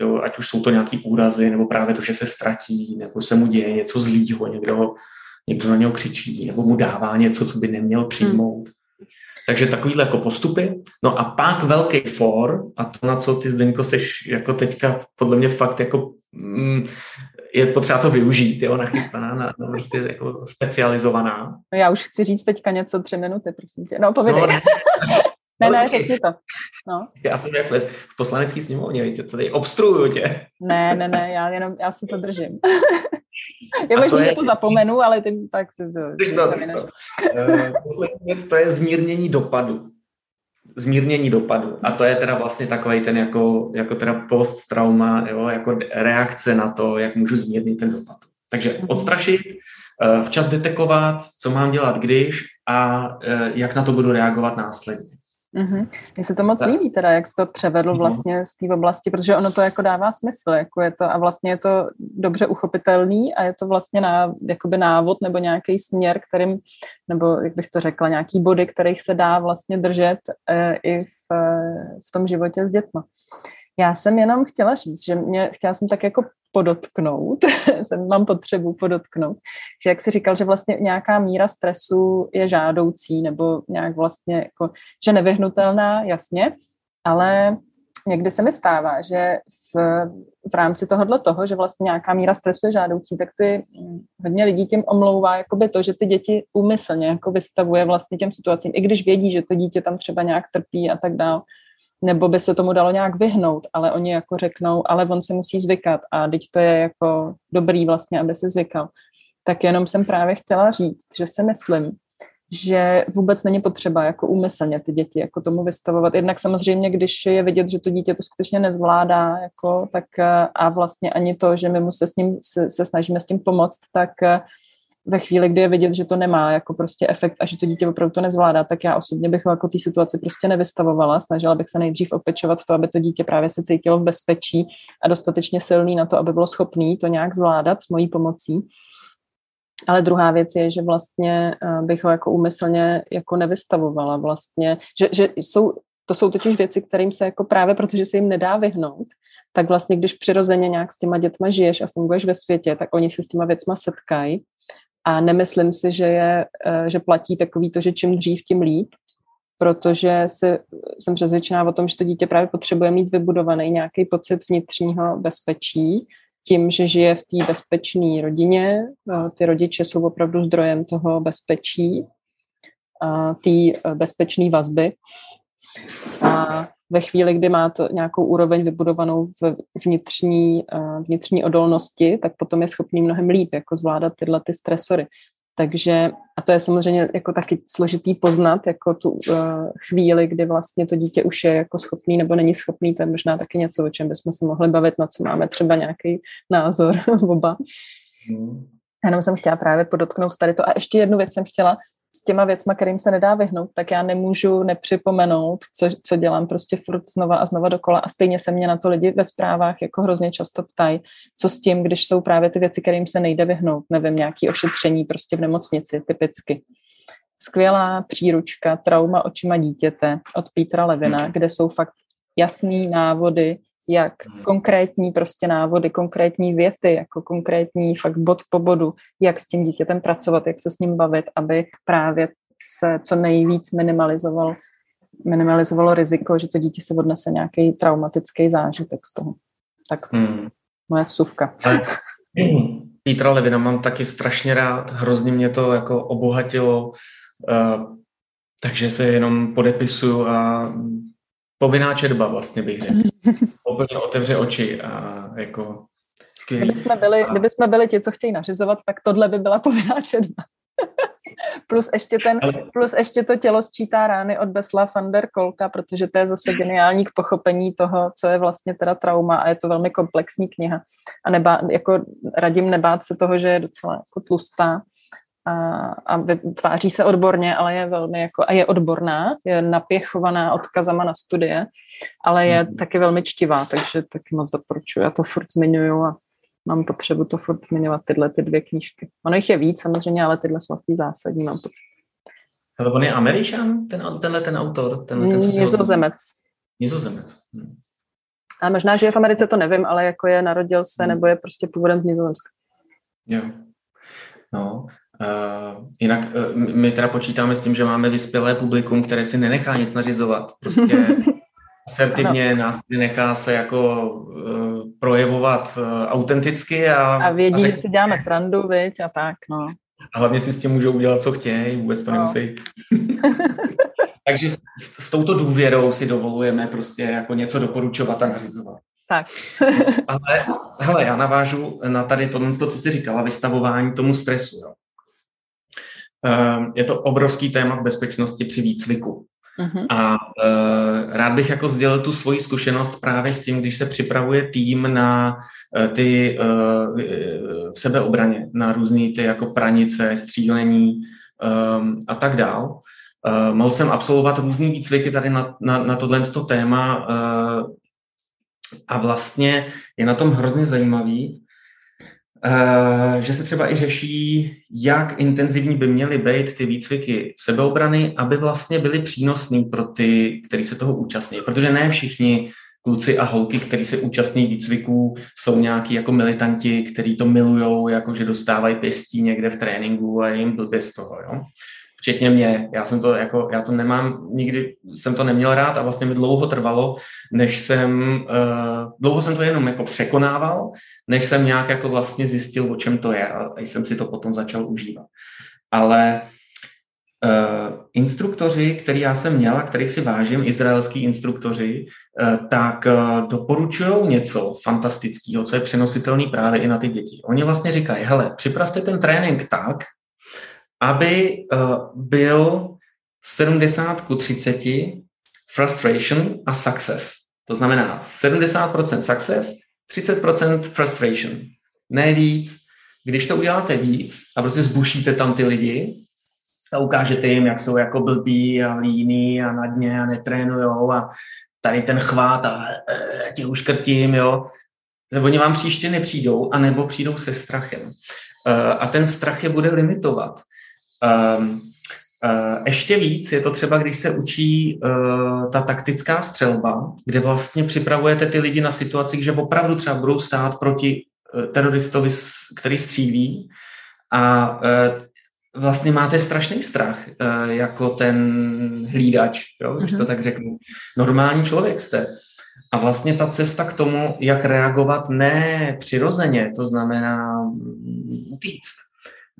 S2: jo, ať už jsou to nějaký úrazy, nebo právě to, že se ztratí, nebo se mu děje něco zlýho, někdo, někdo na něho křičí, nebo mu dává něco, co by neměl přijmout. Mm. Takže takovýhle jako postupy. No a pak velký for, a to, na co ty Zdeňko seš jako teďka podle mě fakt jako mm, je potřeba to využít, jo, nachystaná, na, na vlastně jako specializovaná.
S1: No já už chci říct teďka něco tři minuty, prosím tě. No, povědej. No, ne, ne, ne, řekni to. No.
S2: Já jsem jak v poslanecký sněmovně, víte, tady obstruuju tě.
S1: Ne, ne, ne, já jenom, já si to držím. Je možné, je... že to zapomenu, ale ty tak si to, to, to.
S2: Poslední to je zmírnění dopadu. Zmírnění dopadu. A to je teda vlastně takový ten jako, jako teda post-trauma, jo, jako reakce na to, jak můžu zmírnit ten dopad. Takže mhm. odstrašit, eh, včas detekovat, co mám dělat když a eh, jak na to budu reagovat následně.
S1: Mm-hmm. Mně se to moc líbí teda, jak jsi to převedl mhm. vlastně z té oblasti, protože ono to jako dává smysl, jako je to, a vlastně je to dobře uchopitelný a je to vlastně ná, jakoby návod nebo nějaký směr, kterým, nebo jak bych to řekla, nějaký body, kterých se dá vlastně držet e, i v, e, v tom životě s dětma. Já jsem jenom chtěla říct, že mě, chtěla jsem tak jako podotknout, mám potřebu podotknout, že jak jsi říkal, že vlastně nějaká míra stresu je žádoucí, nebo nějak vlastně jako, že nevyhnutelná, jasně, ale někdy se mi stává, že v, v rámci tohohle toho, že vlastně nějaká míra stresu je žádoucí, tak ty hm, hodně lidí tím omlouvá jakoby to, že ty děti úmyslně jako vystavuje vlastně těm situacím, i když vědí, že to dítě tam třeba nějak trpí a tak dále nebo by se tomu dalo nějak vyhnout, ale oni jako řeknou, ale on se musí zvykat a teď to je jako dobrý vlastně, aby se zvykal. Tak jenom jsem právě chtěla říct, že si myslím, že vůbec není potřeba jako úmyslně ty děti jako tomu vystavovat. Jednak samozřejmě, když je vidět, že to dítě to skutečně nezvládá, jako, tak a vlastně ani to, že my mu se s ním se, se snažíme s tím pomoct, tak ve chvíli, kdy je vidět, že to nemá jako prostě efekt a že to dítě opravdu to nezvládá, tak já osobně bych ho jako té situaci prostě nevystavovala. Snažila bych se nejdřív opečovat to, aby to dítě právě se cítilo v bezpečí a dostatečně silný na to, aby bylo schopný to nějak zvládat s mojí pomocí. Ale druhá věc je, že vlastně eh, bych ho jako úmyslně jako nevystavovala vlastně, že, že jsou, to jsou totiž věci, kterým se jako právě, protože se jim nedá vyhnout, tak vlastně, když přirozeně nějak s těma dětma žiješ a funguješ ve světě, tak oni se s těma věcma setkají a nemyslím si, že, je, eh, že platí takový to, že čím dřív, tím líp, protože si, jsem přesvědčená o tom, že to dítě právě potřebuje mít vybudovaný nějaký pocit vnitřního bezpečí, tím, že žije v té bezpečné rodině. Eh, ty rodiče jsou opravdu zdrojem toho bezpečí, té eh, bezpečné vazby. A ve chvíli, kdy má to nějakou úroveň vybudovanou v vnitřní, eh, vnitřní odolnosti, tak potom je schopný mnohem líp jako zvládat tyhle ty stresory. Takže, a to je samozřejmě jako taky složitý poznat, jako tu uh, chvíli, kdy vlastně to dítě už je jako schopný nebo není schopný, to je možná taky něco, o čem bychom se mohli bavit, na co máme třeba nějaký názor oba. Hmm. Jenom jsem chtěla právě podotknout tady to. A ještě jednu věc jsem chtěla s těma věcma, kterým se nedá vyhnout, tak já nemůžu nepřipomenout, co, co dělám prostě furt znova a znova dokola a stejně se mě na to lidi ve zprávách jako hrozně často ptají, co s tím, když jsou právě ty věci, kterým se nejde vyhnout, nevím, nějaký ošetření prostě v nemocnici typicky. skvělá příručka Trauma očima dítěte od Petra Levina, kde jsou fakt jasný návody, jak hmm. konkrétní prostě návody, konkrétní věty, jako konkrétní fakt bod po bodu, jak s tím dítětem pracovat, jak se s ním bavit, aby právě se co nejvíc minimalizoval, minimalizovalo riziko, že to dítě se odnese nějaký traumatický zážitek z toho. Tak hmm. moje vsuvka.
S2: Petra Levina mám taky strašně rád, hrozně mě to jako obohatilo, uh, takže se jenom podepisuju a povinná četba vlastně bych řekl. Úplně otevře oči a jako
S1: skvělý. Kdyby jsme byli, kdyby jsme byli ti, co chtějí nařizovat, tak tohle by byla povinná četba. plus, ještě ten, plus ještě to tělo sčítá rány od Besla van der Kolka, protože to je zase geniální k pochopení toho, co je vlastně teda trauma a je to velmi komplexní kniha. A nebá, jako radím nebát se toho, že je docela jako tlustá a, a tváří se odborně, ale je velmi jako, a je odborná, je napěchovaná odkazama na studie, ale je mm. taky velmi čtivá, takže taky moc doporučuji. Já to furt zmiňuju a mám potřebu to furt zmiňovat, tyhle ty dvě knížky. Ono jich je víc samozřejmě, ale tyhle jsou taky zásadní, mám pocit.
S2: Ale on je Američan, ten, tenhle ten autor? Tenhle ten
S1: Nizozemec.
S2: Nizozemec. Hm.
S1: A možná, že je v Americe, to nevím, ale jako je, narodil se, hmm. nebo je prostě původem z Nizozemska.
S2: Jo. No, Uh, jinak uh, my teda počítáme s tím, že máme vyspělé publikum, které si nenechá nic nařizovat. Prostě asertivně nás nechá se jako uh, projevovat uh, autenticky. A,
S1: a vědí, a řek... že si děláme srandu, viď, a tak, no.
S2: A hlavně si s tím můžou udělat, co chtějí, vůbec to no. nemusí. Takže s, s touto důvěrou si dovolujeme prostě jako něco doporučovat a nařizovat.
S1: Tak.
S2: Ale hele, já navážu na tady to, co jsi říkala, vystavování tomu stresu. Jo. Ehm, je to obrovský téma v bezpečnosti při výcviku. Uh-huh. A uh, rád bych jako sdělil tu svoji zkušenost právě s tím, když se připravuje tým na uh, ty uh, v sebeobraně, na různé ty jako pranice, střílení um, a tak dál. Uh, mohl jsem absolvovat různé výcviky tady na, na, na tohle téma uh, a vlastně je na tom hrozně zajímavý, že se třeba i řeší, jak intenzivní by měly být ty výcviky sebeobrany, aby vlastně byly přínosný pro ty, kteří se toho účastní. Protože ne všichni kluci a holky, kteří se účastní výcviků, jsou nějaký jako militanti, kteří to milujou, jako že dostávají pěstí někde v tréninku a jim blbě z toho. Jo? Včetně mě. Já jsem to jako, já to nemám, nikdy jsem to neměl rád a vlastně mi dlouho trvalo, než jsem, uh, dlouho jsem to jenom jako překonával, než jsem nějak jako vlastně zjistil, o čem to je a jsem si to potom začal užívat. Ale Uh, instruktoři, který já jsem měl a kterých si vážím, izraelský instruktoři, uh, tak uh, doporučují něco fantastického, co je přenositelný právě i na ty děti. Oni vlastně říkají, hele, připravte ten trénink tak, aby uh, byl 70 ku 30 frustration a success. To znamená 70% success, 30% frustration. Ne víc. Když to uděláte víc a prostě zbušíte tam ty lidi a ukážete jim, jak jsou jako blbí a líní a na dně a netrénujou a tady ten chvát a e, tě uškrtím, jo. Oni vám příště nepřijdou, anebo přijdou se strachem. Uh, a ten strach je bude limitovat. Um, ještě víc je to třeba, když se učí uh, ta taktická střelba, kde vlastně připravujete ty lidi na situaci, že opravdu třeba budou stát proti uh, teroristovi, který střílí a uh, vlastně máte strašný strach jako ten hlídač, jo, když to mhm. tak řeknu. Normální člověk jste. A vlastně ta cesta k tomu, jak reagovat ne přirozeně, to znamená utíct,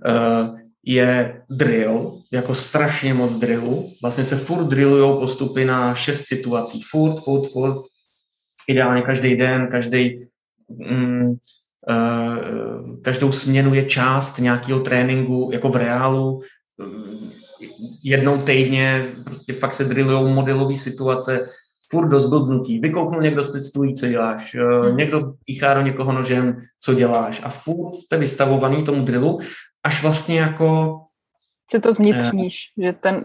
S2: uh, je drill, jako strašně moc drillu. Vlastně se furt drillujou postupy na šest situací. Furt, furt, furt. Ideálně každý den, každý, mm, uh, každou směnu je část nějakého tréninku, jako v reálu. jednou týdně prostě fakt se drillujou modelové situace, furt do zblbnutí. Vykouknul někdo z pistolí, co děláš. Hmm. Někdo píchá do někoho nožem, co děláš. A furt jste vystavovaný tomu drillu až vlastně jako...
S1: Co to zvnitřníš, eh, že ten...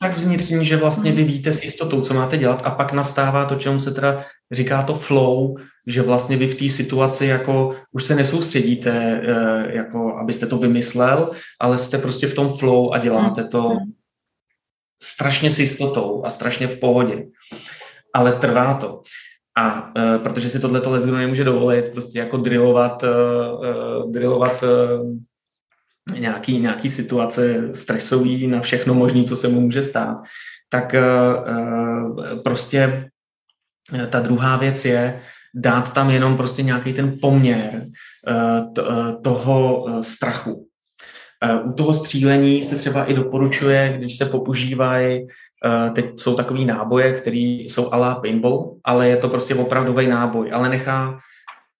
S2: Tak zvnitřní, že vlastně vy víte s jistotou, co máte dělat a pak nastává to, čemu se teda říká to flow, že vlastně vy v té situaci jako už se nesoustředíte, eh, jako abyste to vymyslel, ale jste prostě v tom flow a děláte to, strašně s jistotou a strašně v pohodě. Ale trvá to. A uh, protože si tohle to nemůže dovolit, prostě jako drillovat, uh, drillovat nějaký, nějaký situace stresový na všechno možné, co se mu může stát, tak uh, prostě ta druhá věc je dát tam jenom prostě nějaký ten poměr toho strachu. U toho střílení se třeba i doporučuje, když se používají Eh, teď jsou takový náboje, které jsou ala paintball, ale je to prostě opravdový náboj, ale nechá,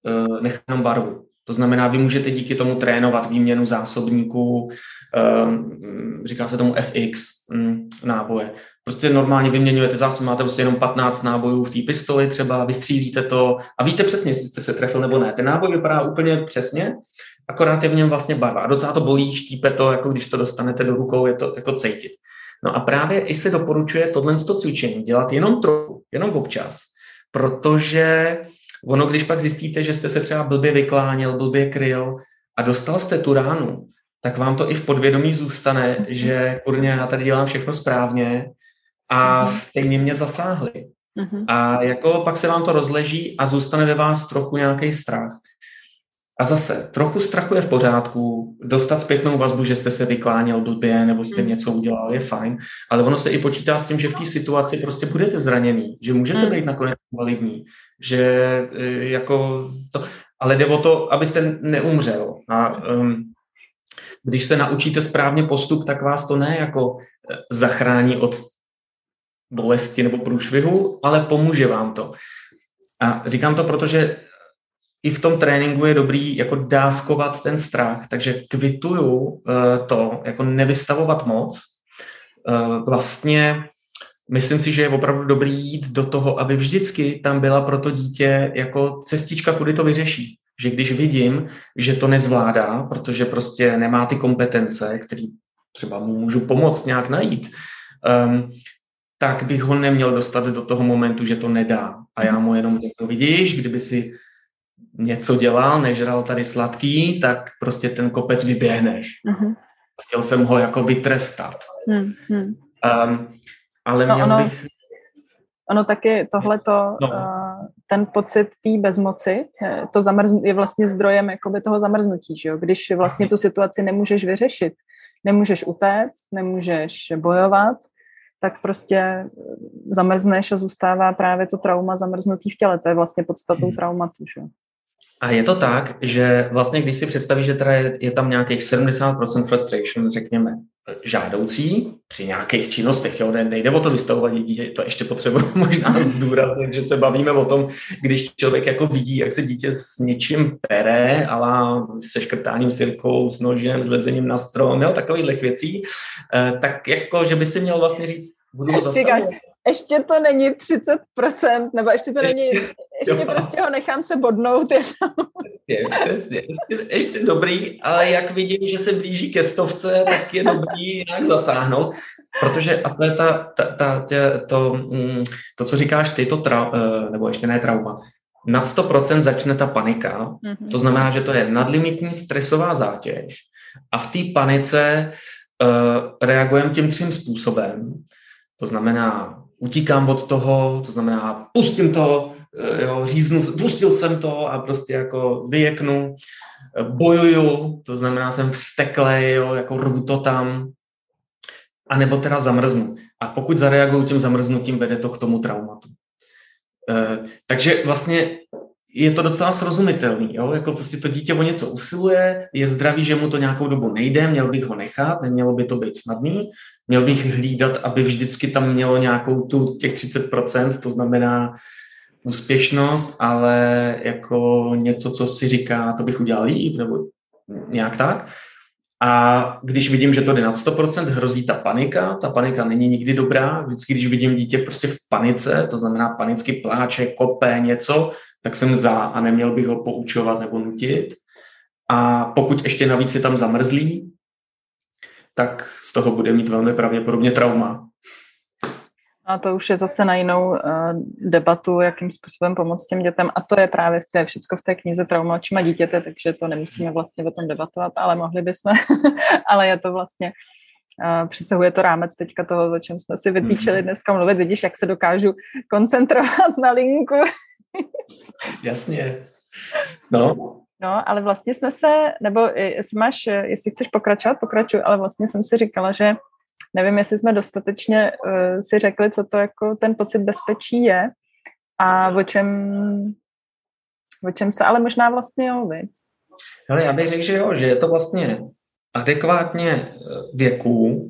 S2: eh, nechá jenom barvu. To znamená, vy můžete díky tomu trénovat výměnu zásobníků, eh, říká se tomu FX hm, náboje. Prostě normálně vyměňujete zásob, máte prostě jenom 15 nábojů v té pistoli třeba, vystřílíte to a víte přesně, jestli jste se trefil nebo ne. Ten náboj vypadá úplně přesně, akorát je v něm vlastně barva. A docela to bolí, štípe to, jako když to dostanete do rukou, je to jako cítit. No a právě i se doporučuje tohle cvičení dělat jenom trochu, jenom občas, protože ono, když pak zjistíte, že jste se třeba blbě vykláněl, blbě kryl a dostal jste tu ránu, tak vám to i v podvědomí zůstane, mhm. že kurně, já tady dělám všechno správně a mhm. stejně mě zasáhli. Uh-huh. A jako pak se vám to rozleží a zůstane ve vás trochu nějaký strach. A zase, trochu strachu je v pořádku, dostat zpětnou vazbu, že jste se vykláněl blbě nebo jste mm. něco udělal, je fajn, ale ono se i počítá s tím, že v té situaci prostě budete zraněný, že můžete mm. být nakonec invalidní, že e, jako to, ale jde o to, abyste neumřel. A um, když se naučíte správně postup, tak vás to ne jako e, zachrání od bolesti nebo průšvihu, ale pomůže vám to. A říkám to, protože i v tom tréninku je dobrý jako dávkovat ten strach, takže kvituju uh, to, jako nevystavovat moc. Uh, vlastně myslím si, že je opravdu dobrý jít do toho, aby vždycky tam byla pro to dítě jako cestička, kudy to vyřeší. Že když vidím, že to nezvládá, protože prostě nemá ty kompetence, které třeba mu můžu pomoct nějak najít, um, tak bych ho neměl dostat do toho momentu, že to nedá. A já mu jenom řeknu, vidíš, kdyby si něco dělal, nežral tady sladký, tak prostě ten kopec vyběhneš. Uh-huh. Chtěl jsem ho jako vytrestat. Uh-huh. Um, ale no měl ono, bych...
S1: Ono taky tohleto, no. uh, ten pocit té bezmoci, to zamrz, je vlastně zdrojem jakoby toho zamrznutí, že jo? Když vlastně tu situaci nemůžeš vyřešit, nemůžeš utéct, nemůžeš bojovat, tak prostě zamrzneš a zůstává právě to trauma zamrznutý v těle. To je vlastně podstatou hmm. traumatu. Že?
S2: A je to tak, že vlastně, když si představíš, že teda je, je tam nějakých 70% frustration, řekněme, žádoucí při nějakých činnostech, jo, ne, nejde o to vystavovat dítě, to ještě potřebuji možná zdůraznit, že se bavíme o tom, když člověk jako vidí, jak se dítě s něčím pere, ale se škrtáním sirkou, s nožem, s lezením na strom, jo, takovýchhle věcí, eh, tak jako, že by si měl vlastně říct, budu ho zastavovat
S1: ještě to není 30%, nebo ještě to není, ještě prostě ho nechám se bodnout.
S2: Je, přesně, ještě, ještě dobrý, ale jak vidím, že se blíží ke stovce, tak je dobrý nějak zasáhnout, protože a to je ta, ta, ta, tě, to, mm, to, co říkáš ty, to trau, eh, nebo ještě ne trauma, nad 100% začne ta panika, mm-hmm. to znamená, že to je nadlimitní stresová zátěž a v té panice uh, reagujeme tím třím způsobem, to znamená utíkám od toho, to znamená pustím to, eh, jo, říznu, pustil jsem to a prostě jako vyjeknu, eh, bojuju, to znamená jsem vsteklej, jo, jako rvu to tam, a nebo teda zamrznu. A pokud zareaguju tím zamrznutím, vede to k tomu traumatu. E, takže vlastně je to docela srozumitelný, jo? jako prostě to dítě o něco usiluje, je zdravý, že mu to nějakou dobu nejde, měl bych ho nechat, nemělo by to být snadný, měl bych hlídat, aby vždycky tam mělo nějakou tu těch 30%, to znamená úspěšnost, ale jako něco, co si říká, to bych udělal líp, nebo nějak tak. A když vidím, že to jde nad 100%, hrozí ta panika. Ta panika není nikdy dobrá. Vždycky, když vidím dítě prostě v panice, to znamená panicky pláče, kope, něco, tak jsem za a neměl bych ho poučovat nebo nutit. A pokud ještě navíc je tam zamrzlý, tak z toho bude mít velmi pravděpodobně trauma.
S1: A to už je zase na jinou uh, debatu, jakým způsobem pomoct těm dětem. A to je právě to je všechno v té knize Trauma očima dítěte, takže to nemusíme vlastně o tom debatovat, ale mohli bychom. ale je to vlastně přesahuje to rámec teďka toho, o čem jsme si vytýčili mhm. dneska mluvit. Vidíš, jak se dokážu koncentrovat na linku.
S2: Jasně. No.
S1: No, ale vlastně jsme se, nebo jestli máš, jestli chceš pokračovat, pokračuj, ale vlastně jsem si říkala, že nevím, jestli jsme dostatečně uh, si řekli, co to jako ten pocit bezpečí je a o čem, o čem se, ale možná vlastně jo, viď?
S2: Ale já bych řekl, že jo, že je to vlastně adekvátně eh, věku,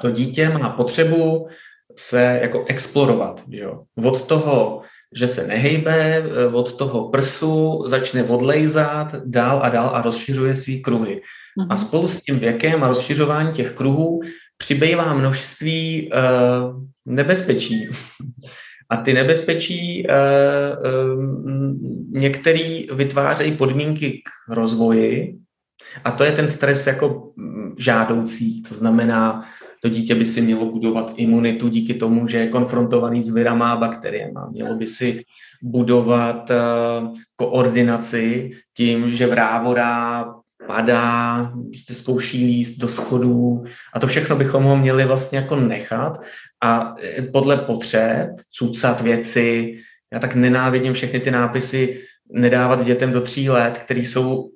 S2: to dítě má potřebu se jako explorovat, že jo? Od toho, že se nehejbe, eh, od toho prsu začne odlejzat dál a dál a rozšiřuje svý kruhy. Mm-hmm. A mhm. spolu s tím věkem a rozšiřování těch kruhů přibývá množství uh, nebezpečí. A ty nebezpečí uh, uh, některý vytvářejí podmínky k rozvoji a to je ten stres jako mm, žádoucí. To znamená, to dítě by si mělo budovat imunitu díky tomu, že je konfrontovaný s virama a bakteriemi. Mělo by si budovat uh, koordinaci tím, že vrávorá padá, prostě zkouší líst do schodů a to všechno bychom ho měli vlastně jako nechat a e, podle potřeb cucat věci. Já tak nenávidím všechny ty nápisy nedávat dětem do tří let, které jsou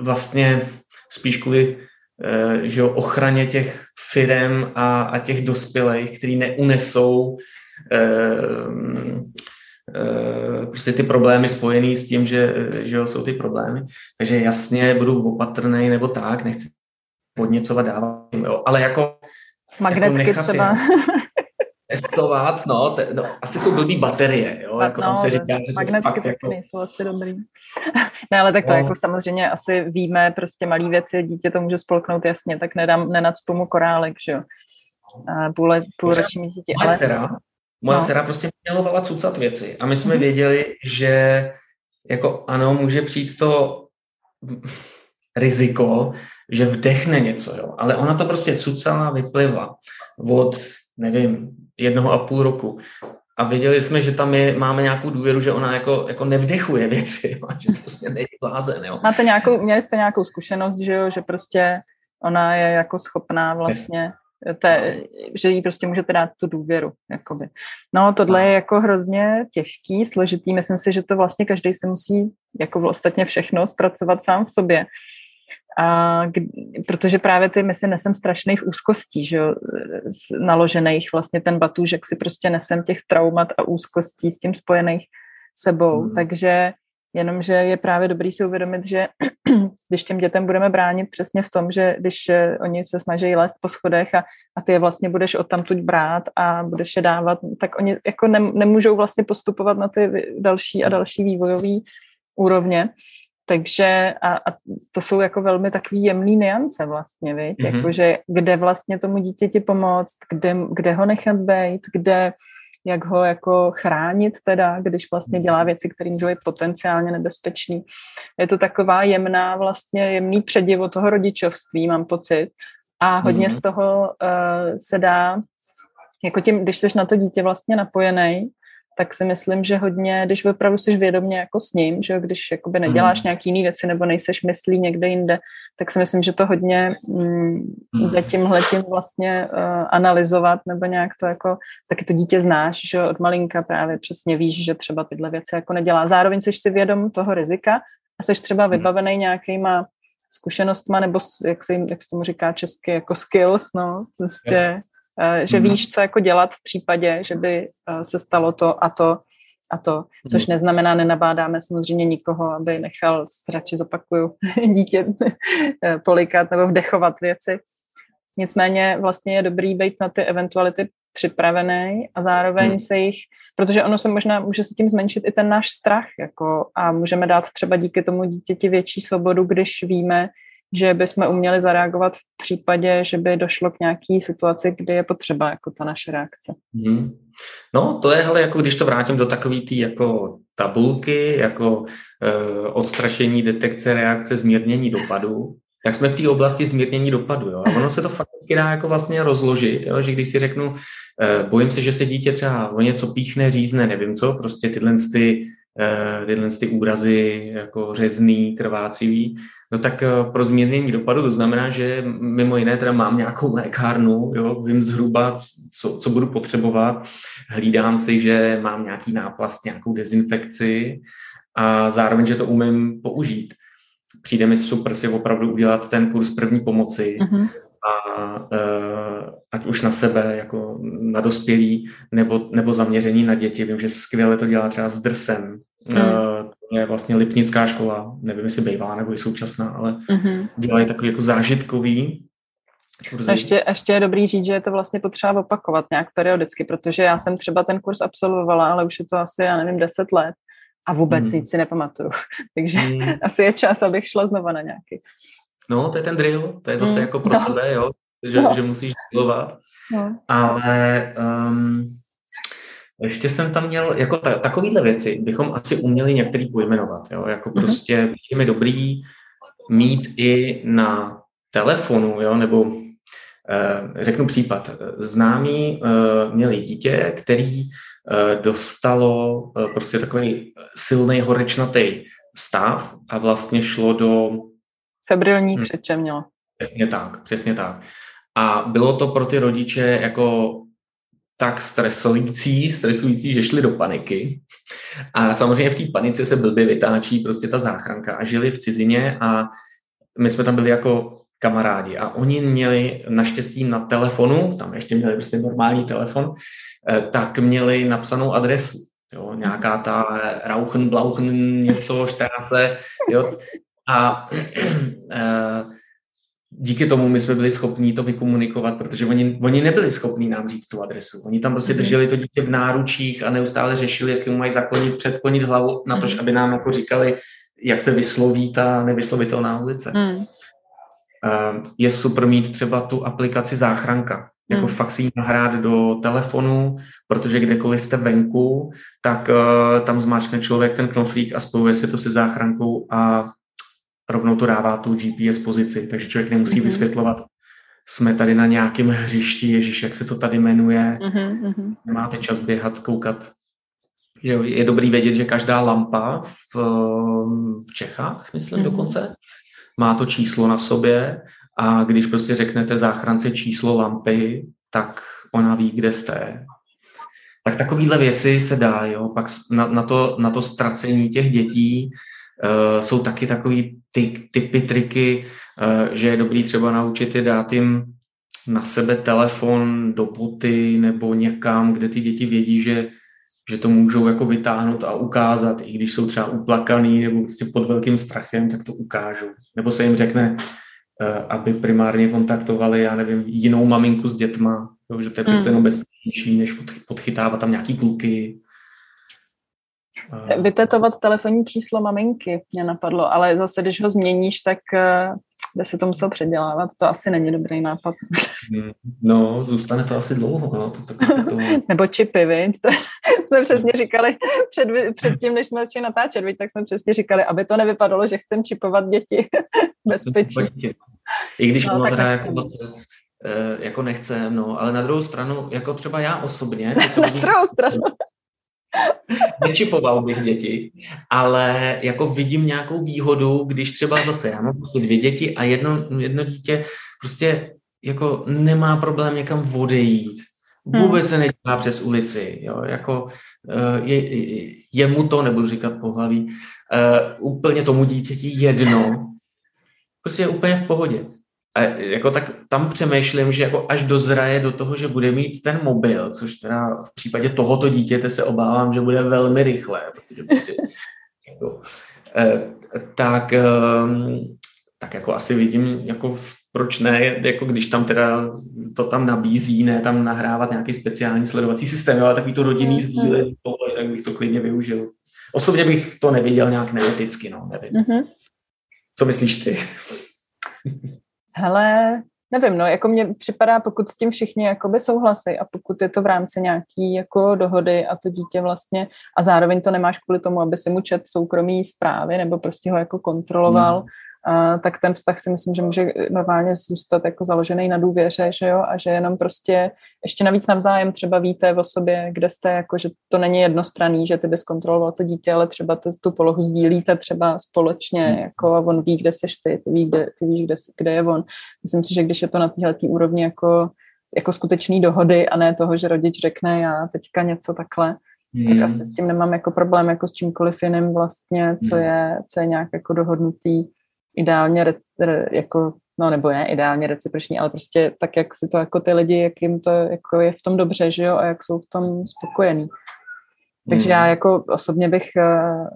S2: vlastně spíš kvůli e, že ochraně těch firem a, a těch dospělých, který neunesou eh, Eh, prostě ty problémy spojený s tím, že, že jo, jsou ty problémy. Takže jasně budu opatrný nebo tak, nechci podněcovat, dávat, jo, ale jako
S1: Magnetky jako třeba.
S2: testovat, no, te, no, asi jsou blbý baterie, jo, jako no, tam se říká, že
S1: magnetky fakt jako... nejsou asi dobrý. ne, ale tak to no. jako samozřejmě asi víme, prostě malý věci, dítě to může spolknout jasně, tak nedám, nenacpu mu korálek, že jo. Půl, půlroční dítě.
S2: Ale... Dcera, Moje no. dcera prostě milovala cucat věci a my jsme mm-hmm. věděli, že jako ano, může přijít to riziko, že vdechne něco, jo. ale ona to prostě cucala, vyplivla od, nevím, jednoho a půl roku. A věděli jsme, že tam je, máme nějakou důvěru, že ona jako, jako nevdechuje věci, jo, že to prostě není blázen. Jo.
S1: Máte nějakou, měli jste nějakou zkušenost, že, jo, že prostě ona je jako schopná vlastně té, že jí prostě můžete dát tu důvěru. Jakoby. No, tohle je jako hrozně těžký, složitý. Myslím si, že to vlastně každý se musí, jako ostatně všechno, zpracovat sám v sobě. A, protože právě ty, my si nesem strašných úzkostí, že jo, naložených vlastně ten batůžek si prostě nesem těch traumat a úzkostí s tím spojených sebou, hmm. takže Jenomže je právě dobrý si uvědomit, že když těm dětem budeme bránit přesně v tom, že když eh, oni se snaží lézt po schodech a, a ty je vlastně budeš odtamtud brát a budeš je dávat, tak oni jako ne, nemůžou vlastně postupovat na ty další a další vývojové úrovně. Takže a, a to jsou jako velmi takový jemný niance vlastně, viď? Mm-hmm. Jakože kde vlastně tomu dítěti pomoct, kde, kde ho nechat být, kde jak ho jako chránit teda, když vlastně dělá mhm. věci, které můžou být potenciálně nebezpečný. Je to taková jemná, vlastně jemný předivo toho rodičovství, mám pocit. A hodně mm-hmm. z toho uh, se dá, jako tím, když jsi na to dítě vlastně napojený, tak si myslím, že hodně, když opravdu jsi vědomě jako s ním, že když jakoby neděláš mm. nějaký jiný věci nebo nejseš myslí někde jinde, tak si myslím, že to hodně mm, jde tímhle tím vlastně uh, analyzovat nebo nějak to jako, taky to dítě znáš, že od malinka právě přesně víš, že třeba tyhle věci jako nedělá. Zároveň jsi si vědom toho rizika a jsi třeba mhm. vybavený nějakýma zkušenostma nebo jak se, jak se tomu říká česky, jako skills, no, prostě Eh, že hmm. víš, co jako dělat v případě, že by eh, se stalo to a to a to, což hmm. neznamená, nenabádáme samozřejmě nikoho, aby nechal, radši zopakuju, dítě eh, polikat nebo vdechovat věci. Nicméně vlastně je dobrý být na ty eventuality připravený a zároveň hmm. se jich, protože ono se možná, může se tím zmenšit i ten náš strach, jako a můžeme dát třeba díky tomu dítěti větší svobodu, když víme, že bychom uměli zareagovat v případě, že by došlo k nějaký situaci, kdy je potřeba jako ta naše reakce. Hmm.
S2: No, to je, hele, jako když to vrátím do takové té jako tabulky, jako e, odstrašení, detekce, reakce, zmírnění dopadu, jak jsme v té oblasti zmírnění dopadu. Jo? A ono se to fakticky dá jako vlastně rozložit, jo? že když si řeknu, e, bojím se, že se dítě třeba o něco píchne, řízne, nevím co, prostě tyhle ty tyhle ty úrazy jako řezný, krvácivý, no tak pro zmírnění dopadu to znamená, že mimo jiné teda mám nějakou lékárnu, jo, vím zhruba, co, co budu potřebovat, hlídám si, že mám nějaký náplast, nějakou dezinfekci a zároveň, že to umím použít. Přijde mi super si opravdu udělat ten kurz první pomoci, mm-hmm a uh, ať už na sebe, jako na dospělí, nebo, nebo zaměření na děti. Vím, že skvěle to dělá třeba s drsem. Mm. Uh, to je vlastně Lipnická škola, nevím, jestli bývá nebo je současná, ale mm-hmm. dělají takový jako zážitkový
S1: Kurzy. Ještě, ještě je dobrý říct, že je to vlastně potřeba opakovat nějak periodicky, protože já jsem třeba ten kurz absolvovala, ale už je to asi, já nevím, deset let a vůbec hmm. nic si nepamatuju. Takže hmm. asi je čas, abych šla znova na nějaký.
S2: No, to je ten drill, to je zase mm. jako pro no. tebe, jo, že, no. že musíš drillovat. No. Ale um, ještě jsem tam měl, jako ta, takovýhle věci bychom asi uměli některý pojmenovat, jo, jako mm-hmm. prostě je dobrý mít i na telefonu, jo, nebo uh, řeknu případ. Známý uh, měli dítě, který uh, dostalo uh, prostě takový silný horečnatý stav a vlastně šlo do
S1: Febrilní hmm. křeče mělo.
S2: Přesně tak, přesně tak. A bylo to pro ty rodiče jako tak stresující, stresující, že šli do paniky. A samozřejmě v té panice se blbě vytáčí prostě ta záchranka a žili v cizině a my jsme tam byli jako kamarádi a oni měli naštěstí na telefonu, tam ještě měli prostě normální telefon, eh, tak měli napsanou adresu. Jo, nějaká ta Rauchen, Blauchen, něco, štáce, jo, a eh, díky tomu my jsme byli schopni to vykomunikovat, protože oni, oni nebyli schopni nám říct tu adresu. Oni tam prostě mhm. drželi to dítě v náručích a neustále řešili, jestli mu mají zaklonit, předklonit hlavu na to, mhm. aby nám jako říkali, jak se vysloví ta nevyslovitelná ulice. Mm. Je super mít třeba tu aplikaci záchranka, jako hmm. fakt si ji nahrát do telefonu, protože kdekoliv jste venku, tak uh, tam zmáčkne člověk ten knoflík a spojuje se to se záchrankou a rovnou to dává tu GPS pozici, takže člověk nemusí mm-hmm. vysvětlovat, jsme tady na nějakém hřišti, Ježíš, jak se to tady jmenuje, mm-hmm. nemáte čas běhat, koukat. Že je dobrý vědět, že každá lampa v, v Čechách, myslím mm-hmm. dokonce, má to číslo na sobě a když prostě řeknete záchrance číslo lampy, tak ona ví, kde jste. Tak takovýhle věci se dá, jo. Pak na, na, to, na to ztracení těch dětí jsou taky takový ty typy, triky, uh, že je dobrý třeba naučit je dát jim na sebe telefon do boty nebo někam, kde ty děti vědí, že, že to můžou jako vytáhnout a ukázat, i když jsou třeba uplakaný nebo prostě pod velkým strachem, tak to ukážou. Nebo se jim řekne, uh, aby primárně kontaktovali, já nevím, jinou maminku s dětma, že to je přece hmm. jenom bezpečnější, než podchytávat tam nějaký kluky
S1: Vytetovat telefonní číslo maminky mě napadlo, ale zase, když ho změníš, tak by se to musel předělávat. To asi není dobrý nápad.
S2: Hmm, no, zůstane to asi dlouho. No. To, to, to, to...
S1: Nebo čipy, víc. To jsme přesně říkali před, před tím, než jsme začali natáčet, víc, tak jsme přesně říkali, aby to nevypadalo, že chcem čipovat děti bezpečně.
S2: I když no, teda jako, eh, jako nechce, no, ale na druhou stranu, jako třeba já osobně...
S1: na druhou stranu.
S2: Nečipoval bych děti, ale jako vidím nějakou výhodu, když třeba zase já mám prostě dvě děti a jedno, jedno dítě prostě jako nemá problém někam odejít. Vůbec se nedělá přes ulici. Jo? Jako, eh, je, je mu to, nebudu říkat pohlaví, uh, úplně tomu dítěti jedno. Prostě je úplně v pohodě. A jako tak tam přemýšlím, že jako až dozraje do toho, že bude mít ten mobil, což teda v případě tohoto dítěte se obávám, že bude velmi rychle, protože prostě, jako, eh, tak, eh, tak jako asi vidím, jako proč ne, jako když tam teda to tam nabízí, ne tam nahrávat nějaký speciální sledovací systém, ale takový to rodinný sdílení, tak bych to klidně využil. Osobně bych to neviděl nějak neeticky, no, nevím. Mm-hmm. Co myslíš ty?
S1: Hele, nevím, no, jako mně připadá, pokud s tím všichni jakoby souhlasí a pokud je to v rámci nějaký jako dohody a to dítě vlastně a zároveň to nemáš kvůli tomu, aby si mu čet soukromý zprávy nebo prostě ho jako kontroloval, hmm. Tak ten vztah si myslím, že může normálně zůstat jako založený na důvěře, že jo, a že jenom prostě ještě navíc navzájem třeba víte o sobě, kde jste, jako že to není jednostranný, že ty bys kontroloval to dítě, ale třeba to, tu polohu sdílíte třeba společně, hmm. jako a on ví, kde seš ty, ty, ví, kde, ty víš, kde, kde je on. Myslím si, že když je to na téhle úrovni jako jako skutečný dohody a ne toho, že rodič řekne já teďka něco takhle, hmm. tak asi s tím nemám jako problém jako s čímkoliv jiným vlastně, co hmm. je, co je nějak jako dohodnutý ideálně re, re, jako, no nebo ne ideálně reciproční, ale prostě tak, jak si to jako ty lidi, jak jim to jako je v tom dobře, že jo, a jak jsou v tom spokojení. Takže hmm. já jako osobně bych uh,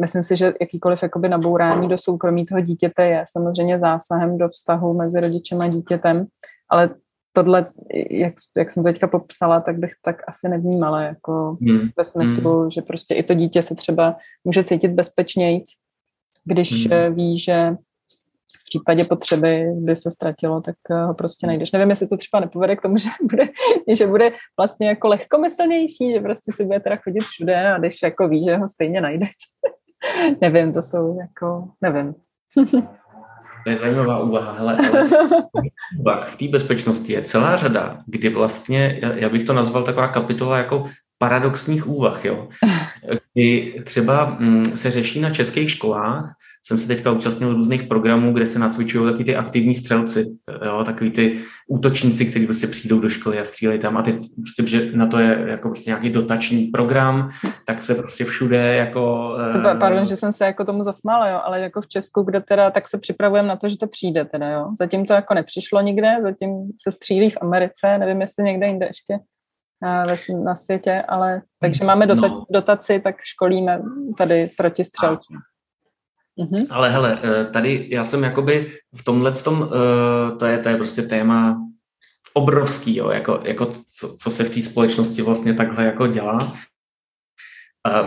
S1: myslím si, že jakýkoliv jakoby nabourání do soukromí toho dítěte je samozřejmě zásahem do vztahu mezi rodičem a dítětem, ale tohle, jak, jak jsem to teďka popsala, tak bych tak asi nevnímala, jako hmm. ve smyslu, hmm. že prostě i to dítě se třeba může cítit bezpečnějíc, když hmm. ví, že v případě potřeby by se ztratilo, tak eh, ho prostě najdeš. Nevím, jestli to třeba nepovede k tomu, že bude, že bude vlastně jako lehkomyslnější, že prostě si bude teda chodit všude a když jako ví, že ho stejně najdeš. nevím, to jsou jako, nevím.
S2: To je zajímavá úvaha. Hele, ale v té bezpečnosti je celá řada, kdy vlastně, já bych to nazval taková kapitola jako paradoxních úvah, jo. Kdy třeba mm, se řeší na českých školách, jsem se teďka účastnil různých programů, kde se nacvičují taky ty aktivní střelci, jo, takový ty útočníci, kteří prostě přijdou do školy a střílejí tam a teď prostě, že na to je jako prostě nějaký dotační program, tak se prostě všude jako...
S1: Uh, Pardon, že jsem se jako tomu zasmála, jo, ale jako v Česku, kde teda, tak se připravujeme na to, že to přijde teda, jo. Zatím to jako nepřišlo nikde, zatím se střílí v Americe, nevím, jestli někde jinde ještě eh, na světě, ale takže máme dotaci, no. dotaci tak školíme tady proti střelcům.
S2: Mm-hmm. Ale hele, eh, tady já jsem jakoby v tomhle tom, eh, to je, to je prostě téma obrovský, jo, jako, jako co, co se v té společnosti vlastně takhle jako dělá. A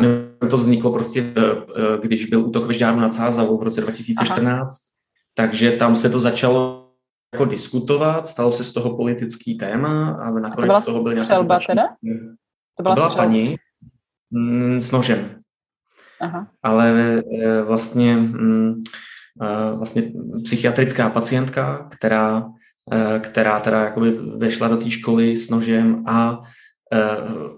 S2: to vzniklo prostě, eh, když byl útok ve Žďáru nad Sázavou v roce 2014, Aha. takže tam se to začalo jako diskutovat, stalo se z toho politický téma a nakonec a to z toho byl nějaký...
S1: Střelba teda?
S2: To byla, to byla paní mm, s nožem. Aha. ale eh, vlastně, mm, eh, vlastně psychiatrická pacientka, která, eh, která teda jakoby vešla do té školy s nožem a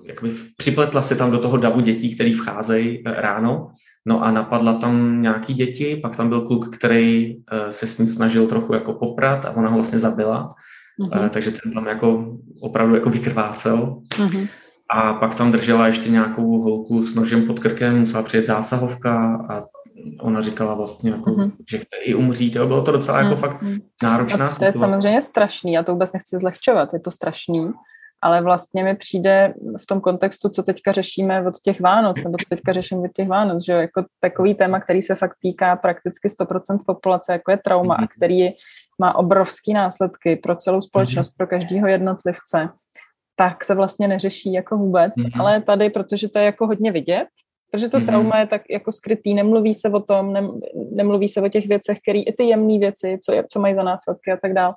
S2: jakoby připletla se tam do toho davu dětí, který vcházejí ráno, no a napadla tam nějaký děti, pak tam byl kluk, který se s ní snažil trochu jako poprat a ona ho vlastně zabila, uh-huh. takže ten tam jako opravdu jako vykrvácel. Uh-huh. A pak tam držela ještě nějakou holku s nožem pod krkem, musela přijet zásahovka a ona říkala vlastně, jako, mm-hmm. že chce i umřít. Jo. Bylo to docela jako mm-hmm. fakt náročná
S1: To je samozřejmě strašný, já to vůbec nechci zlehčovat, je to strašný, ale vlastně mi přijde v tom kontextu, co teďka řešíme od těch Vánoc, nebo co teďka řeším od těch Vánoc, že jako takový téma, který se fakt týká prakticky 100% populace, jako je trauma a který má obrovský následky pro celou společnost, mm-hmm. pro každého jednotlivce tak se vlastně neřeší jako vůbec, mm-hmm. ale tady, protože to je jako hodně vidět, protože to mm-hmm. trauma je tak jako skrytý, nemluví se o tom, ne, nemluví se o těch věcech, které i ty jemné věci, co, je, co mají za následky a tak dále,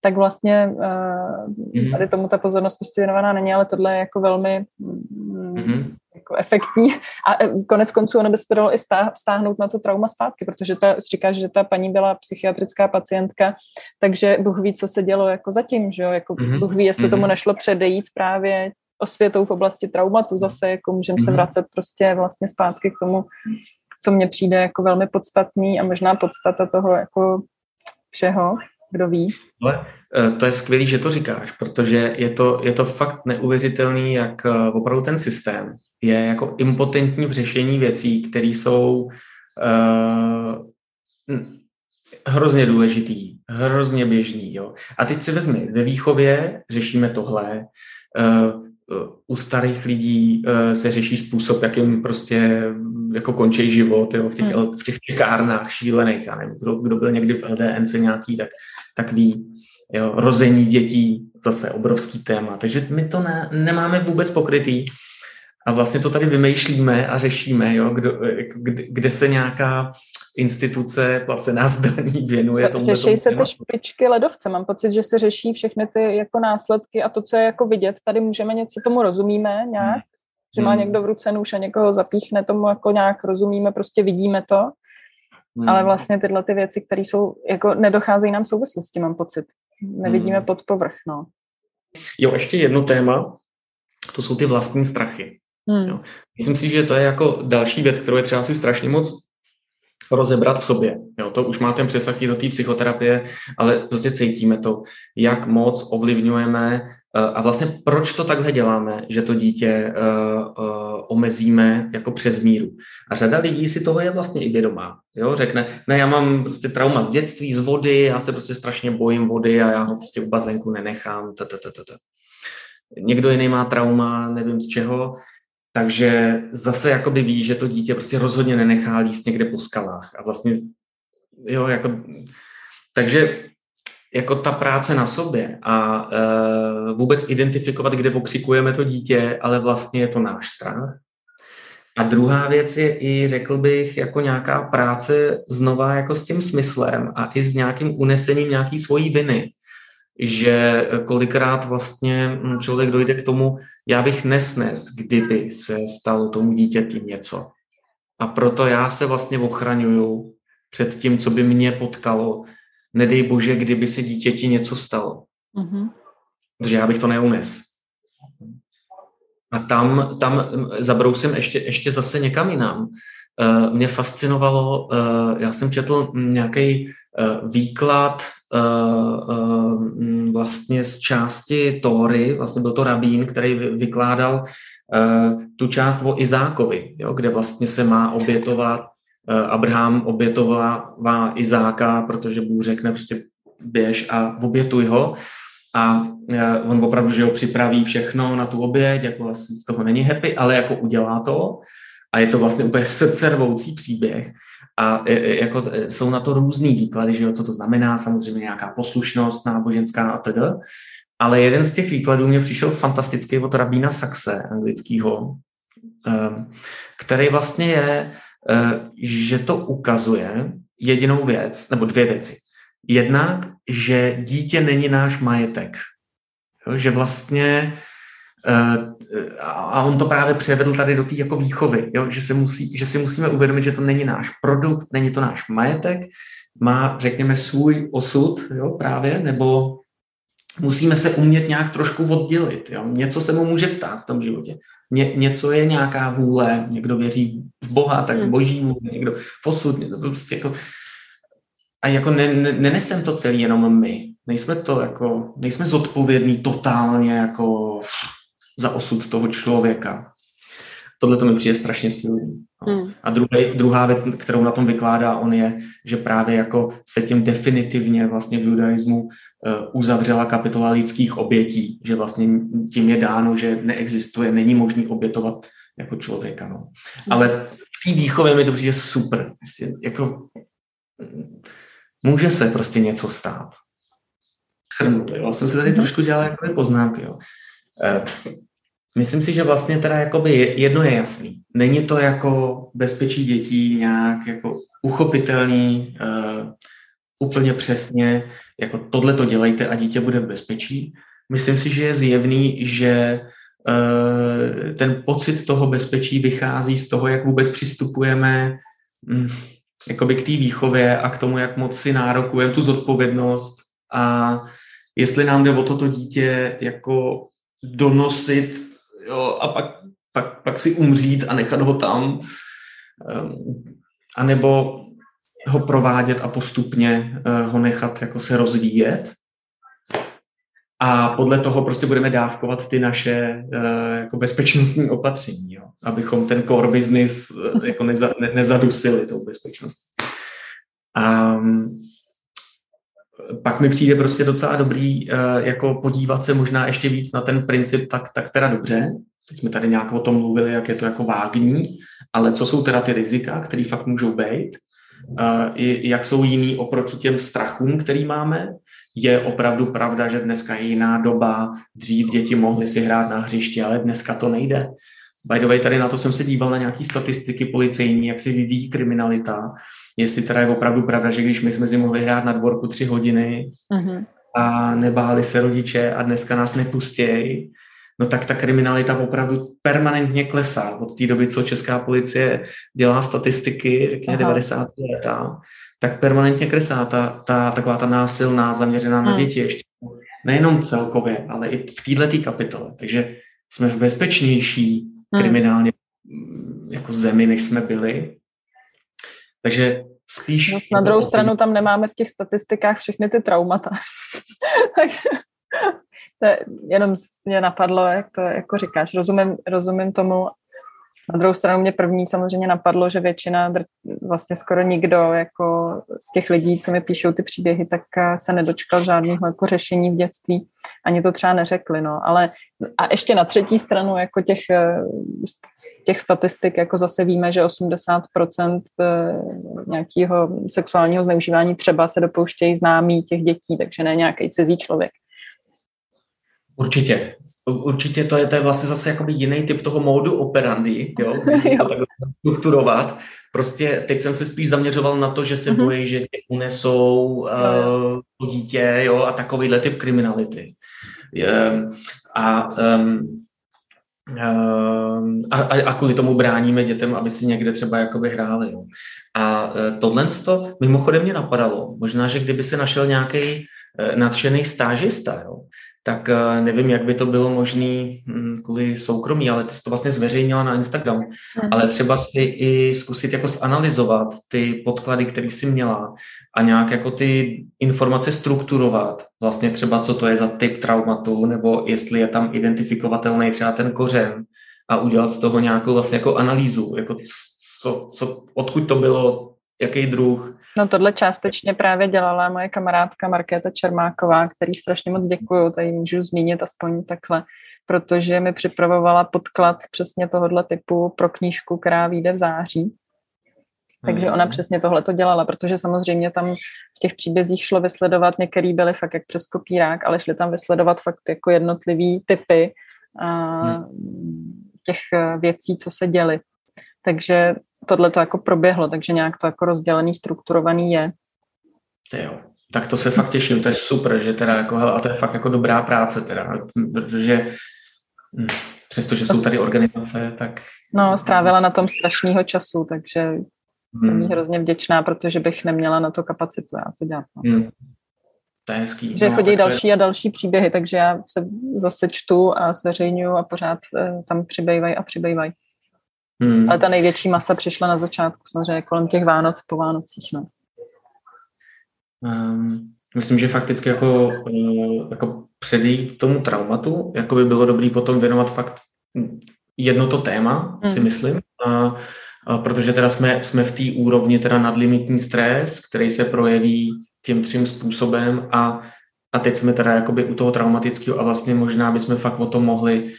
S1: tak vlastně uh, mm-hmm. tady tomu ta pozornost prostě věnovaná není, ale tohle je jako velmi mm-hmm. jako efektní a eh, konec konců ono by se to dalo i stáhnout na to trauma zpátky, protože ta, říkáš, že ta paní byla psychiatrická pacientka, takže Bůh ví, co se dělo jako zatím, že jo, jako mm-hmm. Bůh ví, jestli mm-hmm. tomu nešlo předejít právě osvětou v oblasti traumatu zase, jako můžeme mm-hmm. se vracet prostě vlastně zpátky k tomu, co mně přijde jako velmi podstatný a možná podstata toho jako všeho, kdo ví.
S2: Ale eh, to je skvělé, že to říkáš, protože je to, je to fakt neuvěřitelný, jak eh, opravdu ten systém je jako impotentní v řešení věcí, které jsou uh, hrozně důležitý, hrozně běžný. Jo. A teď si vezmi, ve výchově řešíme tohle, uh, u starých lidí uh, se řeší způsob, jakým prostě jako končí život jo, v, těch, hmm. v těch čekárnách šílených. Já nevím, kdo, kdo byl někdy v LDNC nějaký, tak, tak ví. Jo, rození dětí, zase obrovský téma. Takže my to ne, nemáme vůbec pokrytý. A vlastně to tady vymýšlíme a řešíme, jo, kdo, kde, kde se nějaká instituce placená zdaní věnuje
S1: tomu. Řeší se ty špičky ledovce. Mám pocit, že se řeší všechny ty jako následky a to, co je jako vidět. Tady můžeme něco tomu rozumíme nějak, hmm. že má hmm. někdo v ruce nůž a někoho zapíchne tomu jako nějak rozumíme, prostě vidíme to. Hmm. Ale vlastně tyhle ty věci, které jsou, jako nedocházejí nám souvislosti, mám pocit. Nevidíme hmm. pod povrch, no.
S2: Jo, ještě jedno téma, to jsou ty vlastní strachy. Hmm. Jo. Myslím si, že to je jako další věc, kterou je třeba si strašně moc rozebrat v sobě. Jo, to už má ten přesah i do té psychoterapie, ale prostě cítíme to, jak moc ovlivňujeme eh, a vlastně proč to takhle děláme, že to dítě uh, uh, omezíme jako přes míru. A řada lidí si toho je vlastně i vědomá. Jo? Řekne, ne, já mám prostě trauma z dětství, z vody, já se prostě strašně bojím vody a já ho prostě v bazénku nenechám. Tata. Někdo jiný má trauma, nevím z čeho, takže zase jakoby ví, že to dítě prostě rozhodně nenechá líst někde po skalách. A vlastně, jo, jako, takže jako ta práce na sobě a uh, vůbec identifikovat, kde okřikujeme to dítě, ale vlastně je to náš strach. A druhá věc je i, řekl bych, jako nějaká práce znova jako s tím smyslem a i s nějakým unesením nějaký svojí viny že kolikrát vlastně člověk dojde k tomu, já bych nesnes, kdyby se stalo tomu dítěti něco. A proto já se vlastně ochraňuju před tím, co by mě potkalo. Nedej bože, kdyby se dítěti něco stalo. Mm-hmm. Protože já bych to neunes. A tam, tam zabrousím ještě, ještě zase někam jinam. Uh, mě fascinovalo, uh, já jsem četl nějaký uh, výklad vlastně z části Tóry, vlastně byl to rabín, který vykládal tu část o Izákovi, jo, kde vlastně se má obětovat, Abraham obětovává Izáka, protože Bůh řekne prostě běž a obětuj ho. A on opravdu, že ho připraví všechno na tu oběť, jako vlastně z toho není happy, ale jako udělá to a je to vlastně úplně srdcervoucí příběh. A e, e, jako e, jsou na to různý výklady, že jo, co to znamená, samozřejmě nějaká poslušnost náboženská a tedy. Ale jeden z těch výkladů mě přišel fantastický od rabína Saxe, anglického, který vlastně je, že to ukazuje jedinou věc, nebo dvě věci. Jednak, že dítě není náš majetek. Jo, že vlastně a on to právě převedl tady do té jako výchovy, jo? Že, se musí, že si musíme uvědomit, že to není náš produkt, není to náš majetek, má, řekněme, svůj osud jo, právě, nebo musíme se umět nějak trošku oddělit. Jo? Něco se mu může stát v tom životě. Ně, něco je nějaká vůle, někdo věří v Boha, tak hmm. boží vůle, někdo v osud, někdo prostě jako... A jako ne, ne, nenesem to celý jenom my. Nejsme to jako, nejsme zodpovědní totálně jako za osud toho člověka. Tohle to mi přijde strašně silný. Hmm. A druhý, druhá věc, kterou na tom vykládá on je, že právě jako se tím definitivně vlastně v judaismu uh, uzavřela kapitola lidských obětí, že vlastně tím je dáno, že neexistuje, není možný obětovat jako člověka. No. Hmm. Ale v té výchově mi to přijde super. Prostě jako, může se prostě něco stát. Shrnu, jo. Jsem si tady hmm. trošku dělal jako poznámky. Jo. Myslím si, že vlastně teda jakoby jedno je jasný. Není to jako bezpečí dětí nějak jako uchopitelný uh, úplně přesně, jako tohle to dělejte a dítě bude v bezpečí. Myslím si, že je zjevný, že uh, ten pocit toho bezpečí vychází z toho, jak vůbec přistupujeme um, jakoby k té výchově a k tomu, jak moc si nárokujeme tu zodpovědnost a jestli nám jde o toto dítě jako donosit jo, a pak, pak, pak si umřít a nechat ho tam, um, anebo ho provádět a postupně uh, ho nechat jako se rozvíjet. A podle toho prostě budeme dávkovat ty naše uh, jako bezpečnostní opatření, jo? abychom ten core business uh, jako neza, ne, nezadusili tou bezpečností. Um, pak mi přijde prostě docela dobrý uh, jako podívat se možná ještě víc na ten princip, tak, tak teda dobře. Teď jsme tady nějak o tom mluvili, jak je to jako vágní, ale co jsou teda ty rizika, které fakt můžou být, i jak jsou jiný oproti těm strachům, který máme. Je opravdu pravda, že dneska je jiná doba, dřív děti mohly si hrát na hřišti, ale dneska to nejde. By the way, tady na to jsem se díval na nějaké statistiky policejní, jak se vyvíjí kriminalita jestli teda je opravdu pravda, že když my jsme si mohli hrát na dvorku tři hodiny uh-huh. a nebáli se rodiče a dneska nás nepustějí, no tak ta kriminalita opravdu permanentně klesá od té doby, co česká policie dělá statistiky, řekněme 90. leta, tak permanentně klesá ta, ta, taková ta násilná, zaměřená na hmm. děti ještě. Nejenom celkově, ale i v této kapitole. Takže jsme v bezpečnější. Kriminálně mm, jako zemi, než jsme byli. Takže spíš...
S1: No, na druhou stranu tam nemáme v těch statistikách všechny ty traumata. Takže to je, jenom mě napadlo, jak to jako říkáš. Rozumím, rozumím tomu. Na druhou stranu mě první samozřejmě napadlo, že většina, vlastně skoro nikdo jako z těch lidí, co mi píšou ty příběhy, tak eh, se nedočkal žádného jako řešení v dětství. Ani to třeba neřekli, no. Ale a ještě na třetí stranu jako těch, eh, těch statistik jako zase víme, že 80% eh, nějakého sexuálního zneužívání třeba se dopouštějí známí těch dětí, takže ne nějaký cizí člověk.
S2: Určitě. Určitě to je, to je vlastně zase jakoby jiný typ toho módu operandi, jo, to takhle strukturovat. Prostě teď jsem se spíš zaměřoval na to, že se mm-hmm. bojí, že tě unesou uh, to dítě, jo, a takovýhle typ kriminality. Je, a, um, a, a kvůli tomu bráníme dětem, aby si někde třeba jakoby hráli. Jo. A e, tohle to mimochodem mě napadalo. Možná, že kdyby se našel nějaký e, nadšený stážista, jo, tak eh, nevím, jak by to bylo možné hm, kvůli soukromí, ale ty jsi to vlastně zveřejnila na Instagram. Mm. Ale třeba si i zkusit jako zanalizovat ty podklady, které jsi měla a nějak jako ty informace strukturovat. Vlastně třeba, co to je za typ traumatu, nebo jestli je tam identifikovatelný třeba ten kořen a udělat z toho nějakou vlastně jako analýzu, jako co, co, odkud to bylo, jaký druh,
S1: No tohle částečně právě dělala moje kamarádka Markéta Čermáková, který strašně moc děkuju, tady můžu zmínit aspoň takhle, protože mi připravovala podklad přesně tohohle typu pro knížku, která vyjde v září. Takže ona mhm. přesně tohle to dělala, protože samozřejmě tam v těch příbězích šlo vysledovat, některý byly fakt jak přes kopírák, ale šli tam vysledovat fakt jako jednotlivý typy a hmm. těch věcí, co se děly. Takže tohle to jako proběhlo, takže nějak to jako rozdělený, strukturovaný je.
S2: Jo, tak to se fakt těším, to je super, že teda jako, a to je fakt jako dobrá práce teda, protože hm, přestože jsou tady organizace, tak...
S1: No, strávila na tom strašného času, takže hmm. jsem jí hrozně vděčná, protože bych neměla na to kapacitu, já to dělat. No. Hmm.
S2: To je hezký.
S1: Že no, chodí další je... a další příběhy, takže já se zase čtu a zveřejňuju a pořád eh, tam přibývají a přibývají. Hmm. Ale ta největší masa přišla na začátku, samozřejmě kolem těch Vánoc, po Vánocích. No.
S2: Um, myslím, že fakticky jako, uh, jako předejít tomu traumatu, jako by bylo dobré potom věnovat fakt jedno to téma, hmm. si myslím, a, a protože teda jsme, jsme v té úrovni teda nadlimitní stres, který se projeví tím třím způsobem a, a teď jsme teda jakoby u toho traumatického a vlastně možná bychom fakt o tom mohli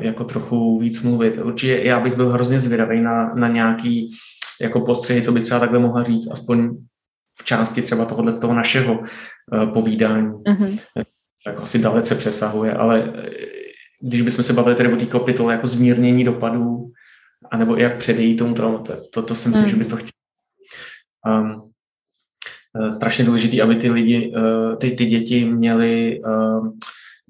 S2: jako trochu víc mluvit. Určitě já bych byl hrozně zvědavý na, na nějaký jako postřehy, co by třeba takhle mohla říct, aspoň v části třeba tohohle z toho našeho uh, povídání. Mm-hmm. Tak asi dalece přesahuje, ale eh, když bychom se bavili tedy o té kapitole jako zmírnění dopadů, anebo jak předejít tomu traumatu, to, to si myslím, mm. že by to chtěl. Um, strašně důležité, aby ty lidi, ty, ty děti měly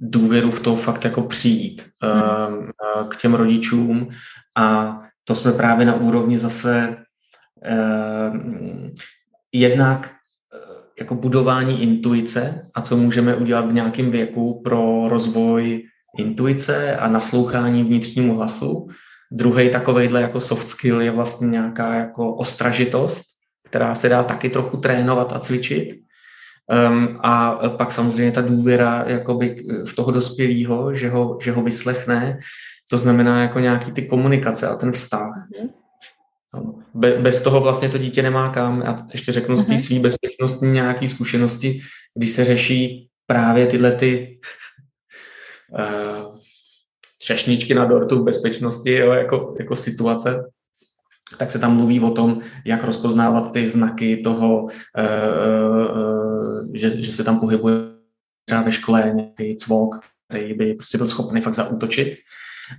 S2: důvěru v to fakt jako přijít hmm. k těm rodičům a to jsme právě na úrovni zase jednak eh, jako budování intuice a co můžeme udělat v nějakém věku pro rozvoj intuice a naslouchání vnitřnímu hlasu. Druhý takovejhle jako soft skill je vlastně nějaká jako ostražitost, která se dá taky trochu trénovat a cvičit. Um, a pak samozřejmě ta důvěra jakoby v toho dospělého, že ho, že ho vyslechne, to znamená jako nějaký ty komunikace a ten vztah. Mm-hmm. Be, bez toho vlastně to dítě nemá kam. A ještě řeknu mm-hmm. z té mhm. své bezpečnostní nějaké zkušenosti, když se řeší právě tyhle ty uh, třešničky na dortu v bezpečnosti jo, jako, jako situace, tak se tam mluví o tom, jak rozpoznávat ty znaky toho, eh, eh, že, že se tam pohybuje třeba ve škole nějaký cvok, který by prostě byl schopný fakt zaútočit.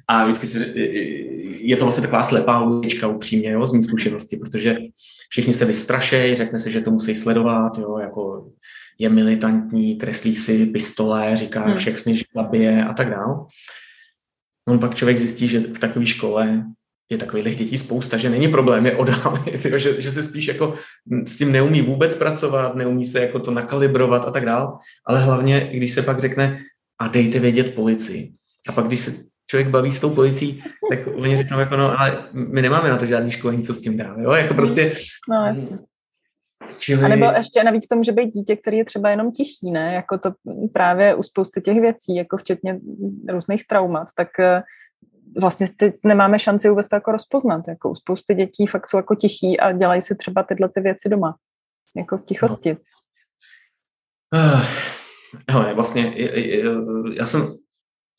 S2: A vždycky si, je to vlastně taková slepá ulička upřímně, jo, z mých zkušenosti, protože všichni se vystrašejí, řekne se, že to musí sledovat, jo, jako je militantní, kreslí si pistole, říká hmm. všechny, že zabije a tak dále. On pak člověk zjistí, že v takové škole je takových dětí spousta, že není problém je odhalit, že, že se spíš jako s tím neumí vůbec pracovat, neumí se jako to nakalibrovat a tak dále, ale hlavně, když se pak řekne a dejte vědět policii. A pak, když se člověk baví s tou policií, tak oni řeknou jako no, ale my nemáme na to žádný školení, co s tím dál, jo, jako prostě... No, jasně.
S1: Čili... A nebo ještě navíc to může být dítě, který je třeba jenom tichý, ne? Jako to právě u spousty těch věcí, jako včetně různých traumat, tak eh, vlastně teď nemáme šanci vůbec to jako rozpoznat. Jako u spousty dětí fakt jsou jako tichý a dělají si třeba tyhle ty věci doma. Jako v tichosti.
S2: No. Uh, hele, vlastně já jsem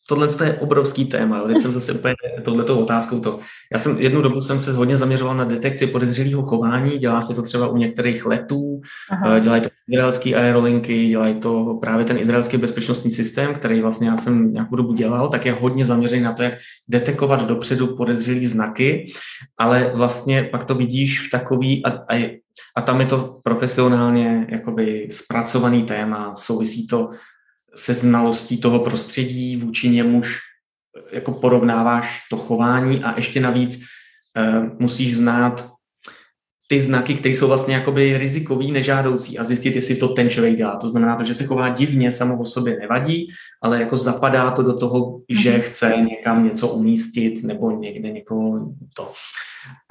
S2: tohle je obrovský téma, teď jsem zase úplně tohletou otázkou to. Já jsem jednu dobu jsem se hodně zaměřoval na detekci podezřelého chování, dělá se to třeba u některých letů, Aha. Eh, dělají to izraelský aerolinky, dělají to právě ten izraelský bezpečnostní systém, který vlastně já jsem nějakou dobu dělal, tak je hodně zaměřený na to, jak detekovat dopředu podezřelý znaky, ale vlastně pak to vidíš v takový, a, a, a tam je to profesionálně jakoby zpracovaný téma, souvisí to se znalostí toho prostředí, vůči němuž jako porovnáváš to chování a ještě navíc uh, musíš znát ty znaky, které jsou vlastně jakoby rizikový, nežádoucí a zjistit, jestli to ten člověk dělá. To znamená, to, že se chová divně, samo o sobě nevadí, ale jako zapadá to do toho, že mhm. chce někam něco umístit nebo někde někoho to.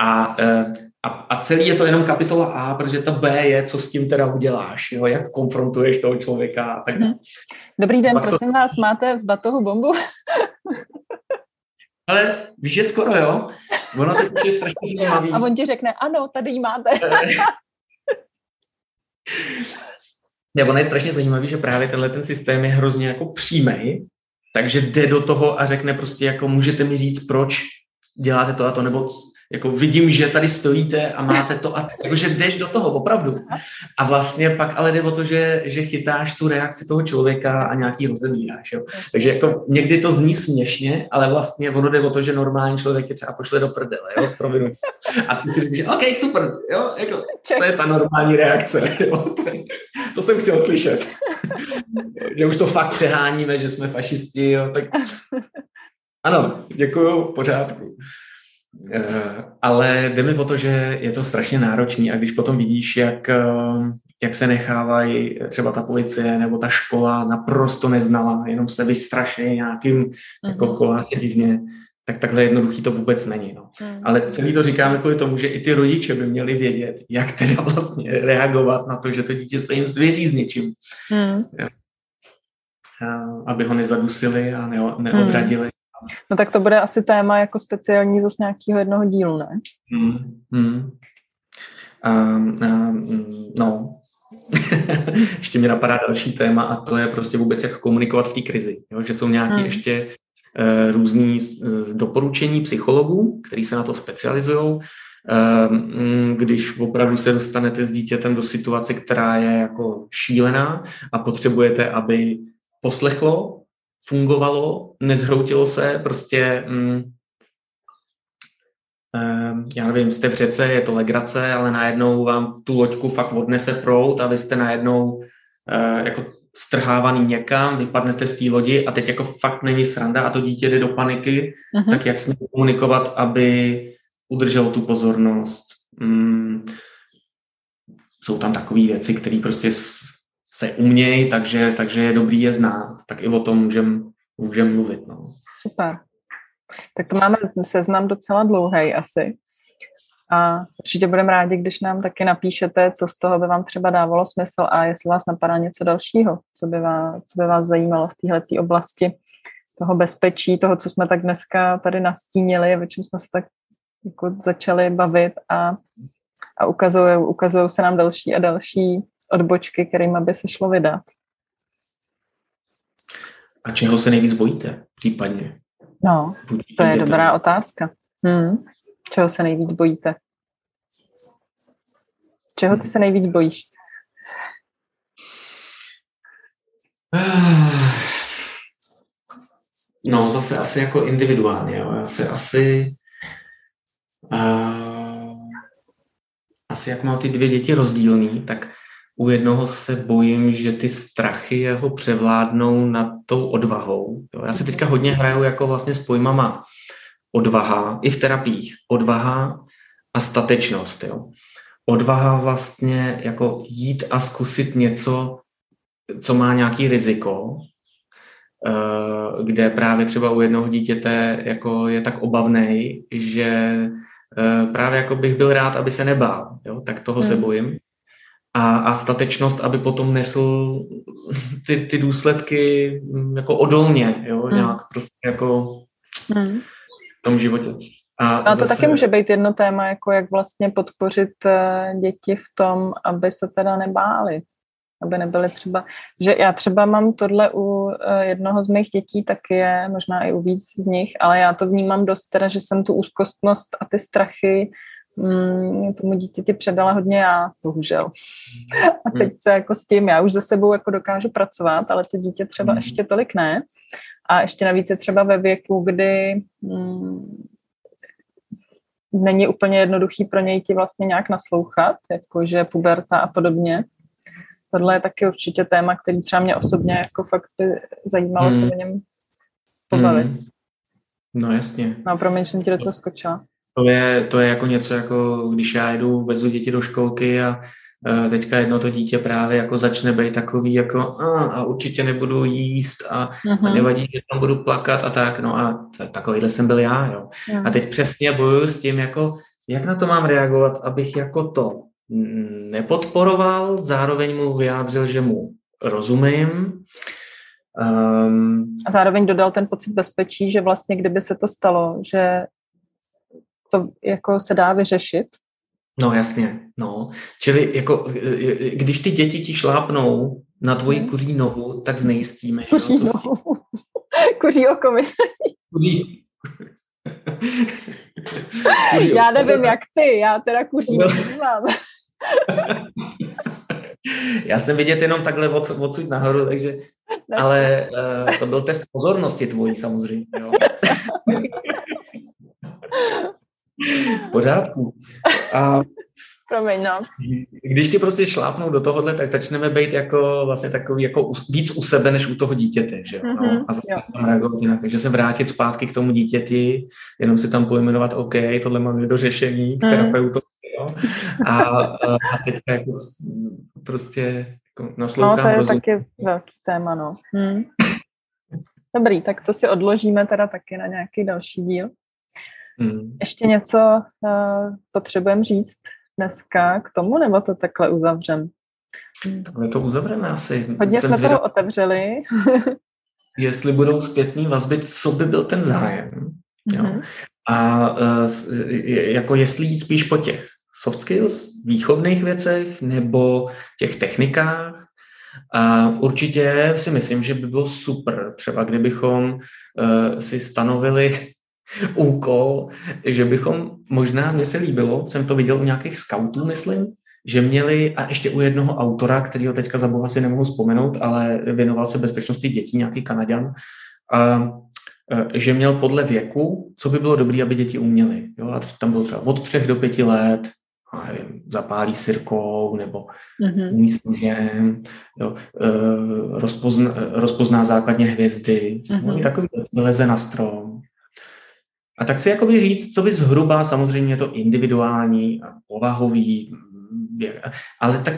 S2: A, eh, a, a celý je to jenom kapitola A, protože to B je, co s tím teda uděláš, jo? jak konfrontuješ toho člověka a tak dále. Mhm.
S1: Dobrý den, prosím to... vás, máte v batohu bombu?
S2: Ale víš, že skoro, jo? Ono teď je strašně zajímavý.
S1: A on ti řekne, ano, tady ji máte.
S2: ne, ono je strašně zajímavý, že právě tenhle ten systém je hrozně jako přímý, takže jde do toho a řekne prostě jako můžete mi říct, proč děláte to a to, nebo jako vidím, že tady stojíte a máte to a jakože jdeš do toho opravdu. A vlastně pak ale jde o to, že, že chytáš tu reakci toho člověka a nějaký rozebíráš. Jo. Takže jako někdy to zní směšně, ale vlastně ono jde o to, že normální člověk tě třeba pošle do prdele, jo, s A ty si říkáš, OK, super, jo, jako, to je ta normální reakce. Jo. To, to jsem chtěl slyšet. že už to fakt přeháníme, že jsme fašisti, jo, tak ano, děkuju, pořádku. Eh, ale jde mi o to, že je to strašně náročný a když potom vidíš, jak, eh, jak se nechávají třeba ta policie nebo ta škola naprosto neznala, jenom se vystraší nějakým mm-hmm. jako chová se divně, tak takhle jednoduchý to vůbec není. No. Mm. Ale celý to říkáme kvůli tomu, že i ty rodiče by měli vědět, jak teda vlastně reagovat na to, že to dítě se jim svěří s něčím. Mm. Aby ho nezadusili a neodradili. Mm.
S1: No tak to bude asi téma jako speciální zase nějakého jednoho dílu, ne? Hmm, hmm.
S2: Um, um, no, ještě mě napadá další téma a to je prostě vůbec jak komunikovat v té krizi. Jo? Že jsou nějaké hmm. ještě uh, různý uh, doporučení psychologů, kteří se na to specializují. Uh, když opravdu se dostanete s dítětem do situace, která je jako šílená a potřebujete, aby poslechlo fungovalo, nezhroutilo se, prostě mm, já nevím, jste v řece, je to legrace, ale najednou vám tu loďku fakt odnese prout a vy jste najednou uh, jako strhávaný někam, vypadnete z té lodi a teď jako fakt není sranda a to dítě jde do paniky, uh-huh. tak jak s ním komunikovat, aby udržel tu pozornost. Mm, jsou tam takové věci, které prostě se umějí, takže, takže je dobrý je znát. Tak i o tom můžeme můžem mluvit. No.
S1: Super. Tak to máme seznam docela dlouhý asi. A určitě budeme rádi, když nám taky napíšete, co z toho by vám třeba dávalo smysl a jestli vás napadá něco dalšího, co by vás, co by vás zajímalo v téhle oblasti toho bezpečí, toho, co jsme tak dneska tady nastínili, o čem jsme se tak jako začali bavit a, a ukazují, ukazují se nám další a další odbočky, kterým by se šlo vydat.
S2: A čeho se nejvíc bojíte případně?
S1: No, to je dobrá otázka. Hmm. Čeho se nejvíc bojíte? Čeho ty se nejvíc bojíš?
S2: No, zase asi jako individuálně. Jo. Já se asi... Uh, asi jak mám ty dvě děti rozdílný, tak u jednoho se bojím, že ty strachy jeho převládnou nad tou odvahou. Jo. Já si teďka hodně hraju jako vlastně s pojmama odvaha, i v terapiích. Odvaha a statečnost. Jo. Odvaha vlastně jako jít a zkusit něco, co má nějaký riziko, eh, kde právě třeba u jednoho dítěte jako je tak obavnej, že eh, právě jako bych byl rád, aby se nebál, jo? tak toho hmm. se bojím. A, a statečnost, aby potom nesl ty, ty důsledky hm, jako odolně, jo? Hmm. nějak prostě jako hmm. v tom životě.
S1: A, a to zase... taky může být jedno téma, jako jak vlastně podpořit eh, děti v tom, aby se teda nebáli aby nebyly třeba, že já třeba mám tohle u eh, jednoho z mých dětí, tak je možná i u víc z nich, ale já to vnímám dost teda, že jsem tu úzkostnost a ty strachy mm, tomu dítěti předala hodně já, bohužel. A teď se jako s tím, já už ze sebou jako dokážu pracovat, ale to dítě třeba mm. ještě tolik ne. A ještě navíc je třeba ve věku, kdy mm, není úplně jednoduchý pro něj ti vlastně nějak naslouchat, jakože puberta a podobně tohle je taky určitě téma, který třeba mě osobně jako fakt by zajímalo hmm. se o něm pobavit. Hmm.
S2: No jasně.
S1: No promiň, jsem ti do toho skočila.
S2: To je, to je jako něco, jako když já jdu, vezu děti do školky a uh, teďka jedno to dítě právě jako začne být takový jako a, a určitě nebudu jíst a, uh-huh. a mhm. nevadí, že tam budu plakat a tak, no a takovýhle jsem byl já, jo. Uh-huh. A teď přesně bojuju s tím, jako jak na to mám reagovat, abych jako to nepodporoval, zároveň mu vyjádřil, že mu rozumím.
S1: Um, a zároveň dodal ten pocit bezpečí, že vlastně kdyby se to stalo, že to jako se dá vyřešit.
S2: No jasně, no. Čili jako, když ty děti ti šlápnou na tvoji hmm. kuří nohu, tak znejistíme.
S1: Kuří no, nohu. kuří oko, Kuří. já nevím, jak ty, já teda kuří no. nemám.
S2: Já jsem vidět jenom takhle od, odsud nahoru, takže, ale uh, to byl test pozornosti tvojí samozřejmě. Jo. V pořádku. A
S1: Promiň, no.
S2: Když ti prostě šlápnou do tohohle, tak začneme být jako vlastně takový jako víc u sebe, než u toho dítěte, že? Mm-hmm, no, a začneme tam reagovat jinak. Takže se vrátit zpátky k tomu dítěti, jenom si tam pojmenovat, OK, tohle máme do řešení, k mm. terapeutovi, jo? A, a teďka jako prostě jako naslouchám.
S1: No, to je rozum. taky velký téma, no. Hmm. Dobrý, tak to si odložíme teda taky na nějaký další díl. Hmm. Ještě něco uh, potřebujeme říct dneska k tomu, nebo to takhle uzavřem?
S2: Takhle to uzavřeme asi.
S1: Hodně Jsem jsme zvědav... toho otevřeli.
S2: jestli budou zpětný vazby, co by byl ten zájem. Jo? Mhm. A uh, jako jestli jít spíš po těch soft skills, výchovných věcech nebo těch technikách. A určitě si myslím, že by bylo super, třeba kdybychom uh, si stanovili úkol, že bychom, možná mně se líbilo, jsem to viděl u nějakých scoutů, myslím, že měli, a ještě u jednoho autora, kterýho teďka za boha si nemohu vzpomenout, ale věnoval se bezpečnosti dětí, nějaký Kanaďan, a, že měl podle věku, co by bylo dobré, aby děti uměly. Jo? A tam bylo třeba od třech do pěti let, a zapálí sirkou nebo mm-hmm. umí služem, jo, e, rozpozna, rozpozná základně hvězdy, mm-hmm. no, takový vyleze na strom. A tak si jakoby říct, co by zhruba, samozřejmě je to individuální povahový, ale tak,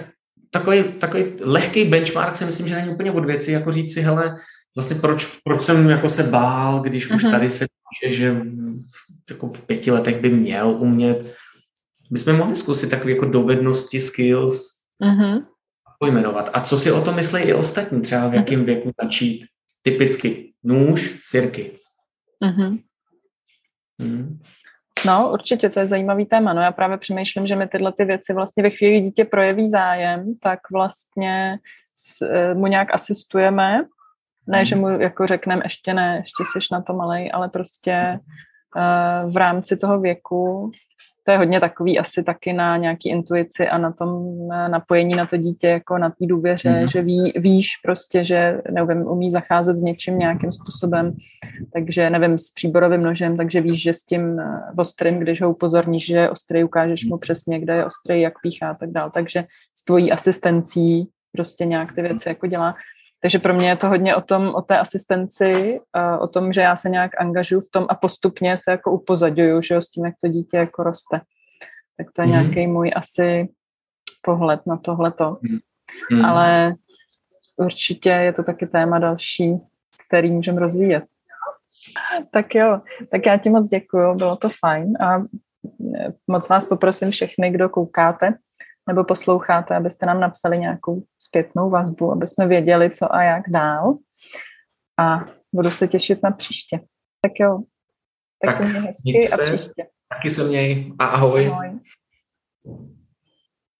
S2: takový, takový lehký benchmark si myslím, že není úplně od věci, jako říct si, hele, vlastně proč, proč jsem jako se bál, když mm-hmm. už mhm. tady se píše, že v, jako v pěti letech by měl umět. My jsme mohli zkusit takové jako dovednosti, skills mm-hmm. pojmenovat. A co si o tom myslí i ostatní, třeba v jakém věku začít? Typicky nůž, sirky. Mm-hmm.
S1: No, určitě, to je zajímavý téma. No já právě přemýšlím, že my tyhle ty věci vlastně ve chvíli, dítě projeví zájem, tak vlastně eh, mu nějak asistujeme. Ne, že mu jako řekneme, ještě ne, ještě jsi na to malej, ale prostě v rámci toho věku to je hodně takový asi taky na nějaký intuici a na tom na napojení na to dítě, jako na té důvěře, mm. že ví, víš prostě, že nevím, umí zacházet s něčím nějakým způsobem, takže nevím, s příborovým nožem, takže víš, že s tím eh, ostrým, když ho upozorníš, že je ostrý, ukážeš mu přesně, kde je ostrý, jak píchá a tak dál, takže s tvojí asistencí prostě nějak ty věci jako dělá. Takže pro mě je to hodně o tom, o té asistenci, o tom, že já se nějak angažuju v tom a postupně se jako upozaduju, že jo, s tím, jak to dítě jako roste. Tak to je mm. nějaký můj asi pohled na tohleto. Mm. Ale určitě je to taky téma další, který můžeme rozvíjet. Tak jo, tak já ti moc děkuju, bylo to fajn a moc vás poprosím všechny, kdo koukáte, nebo posloucháte, abyste nám napsali nějakou zpětnou vazbu, aby jsme věděli, co a jak dál. A budu se těšit na příště. Tak jo, tak, tak se mě hezky a příště.
S2: Taky se měj a ahoj. ahoj.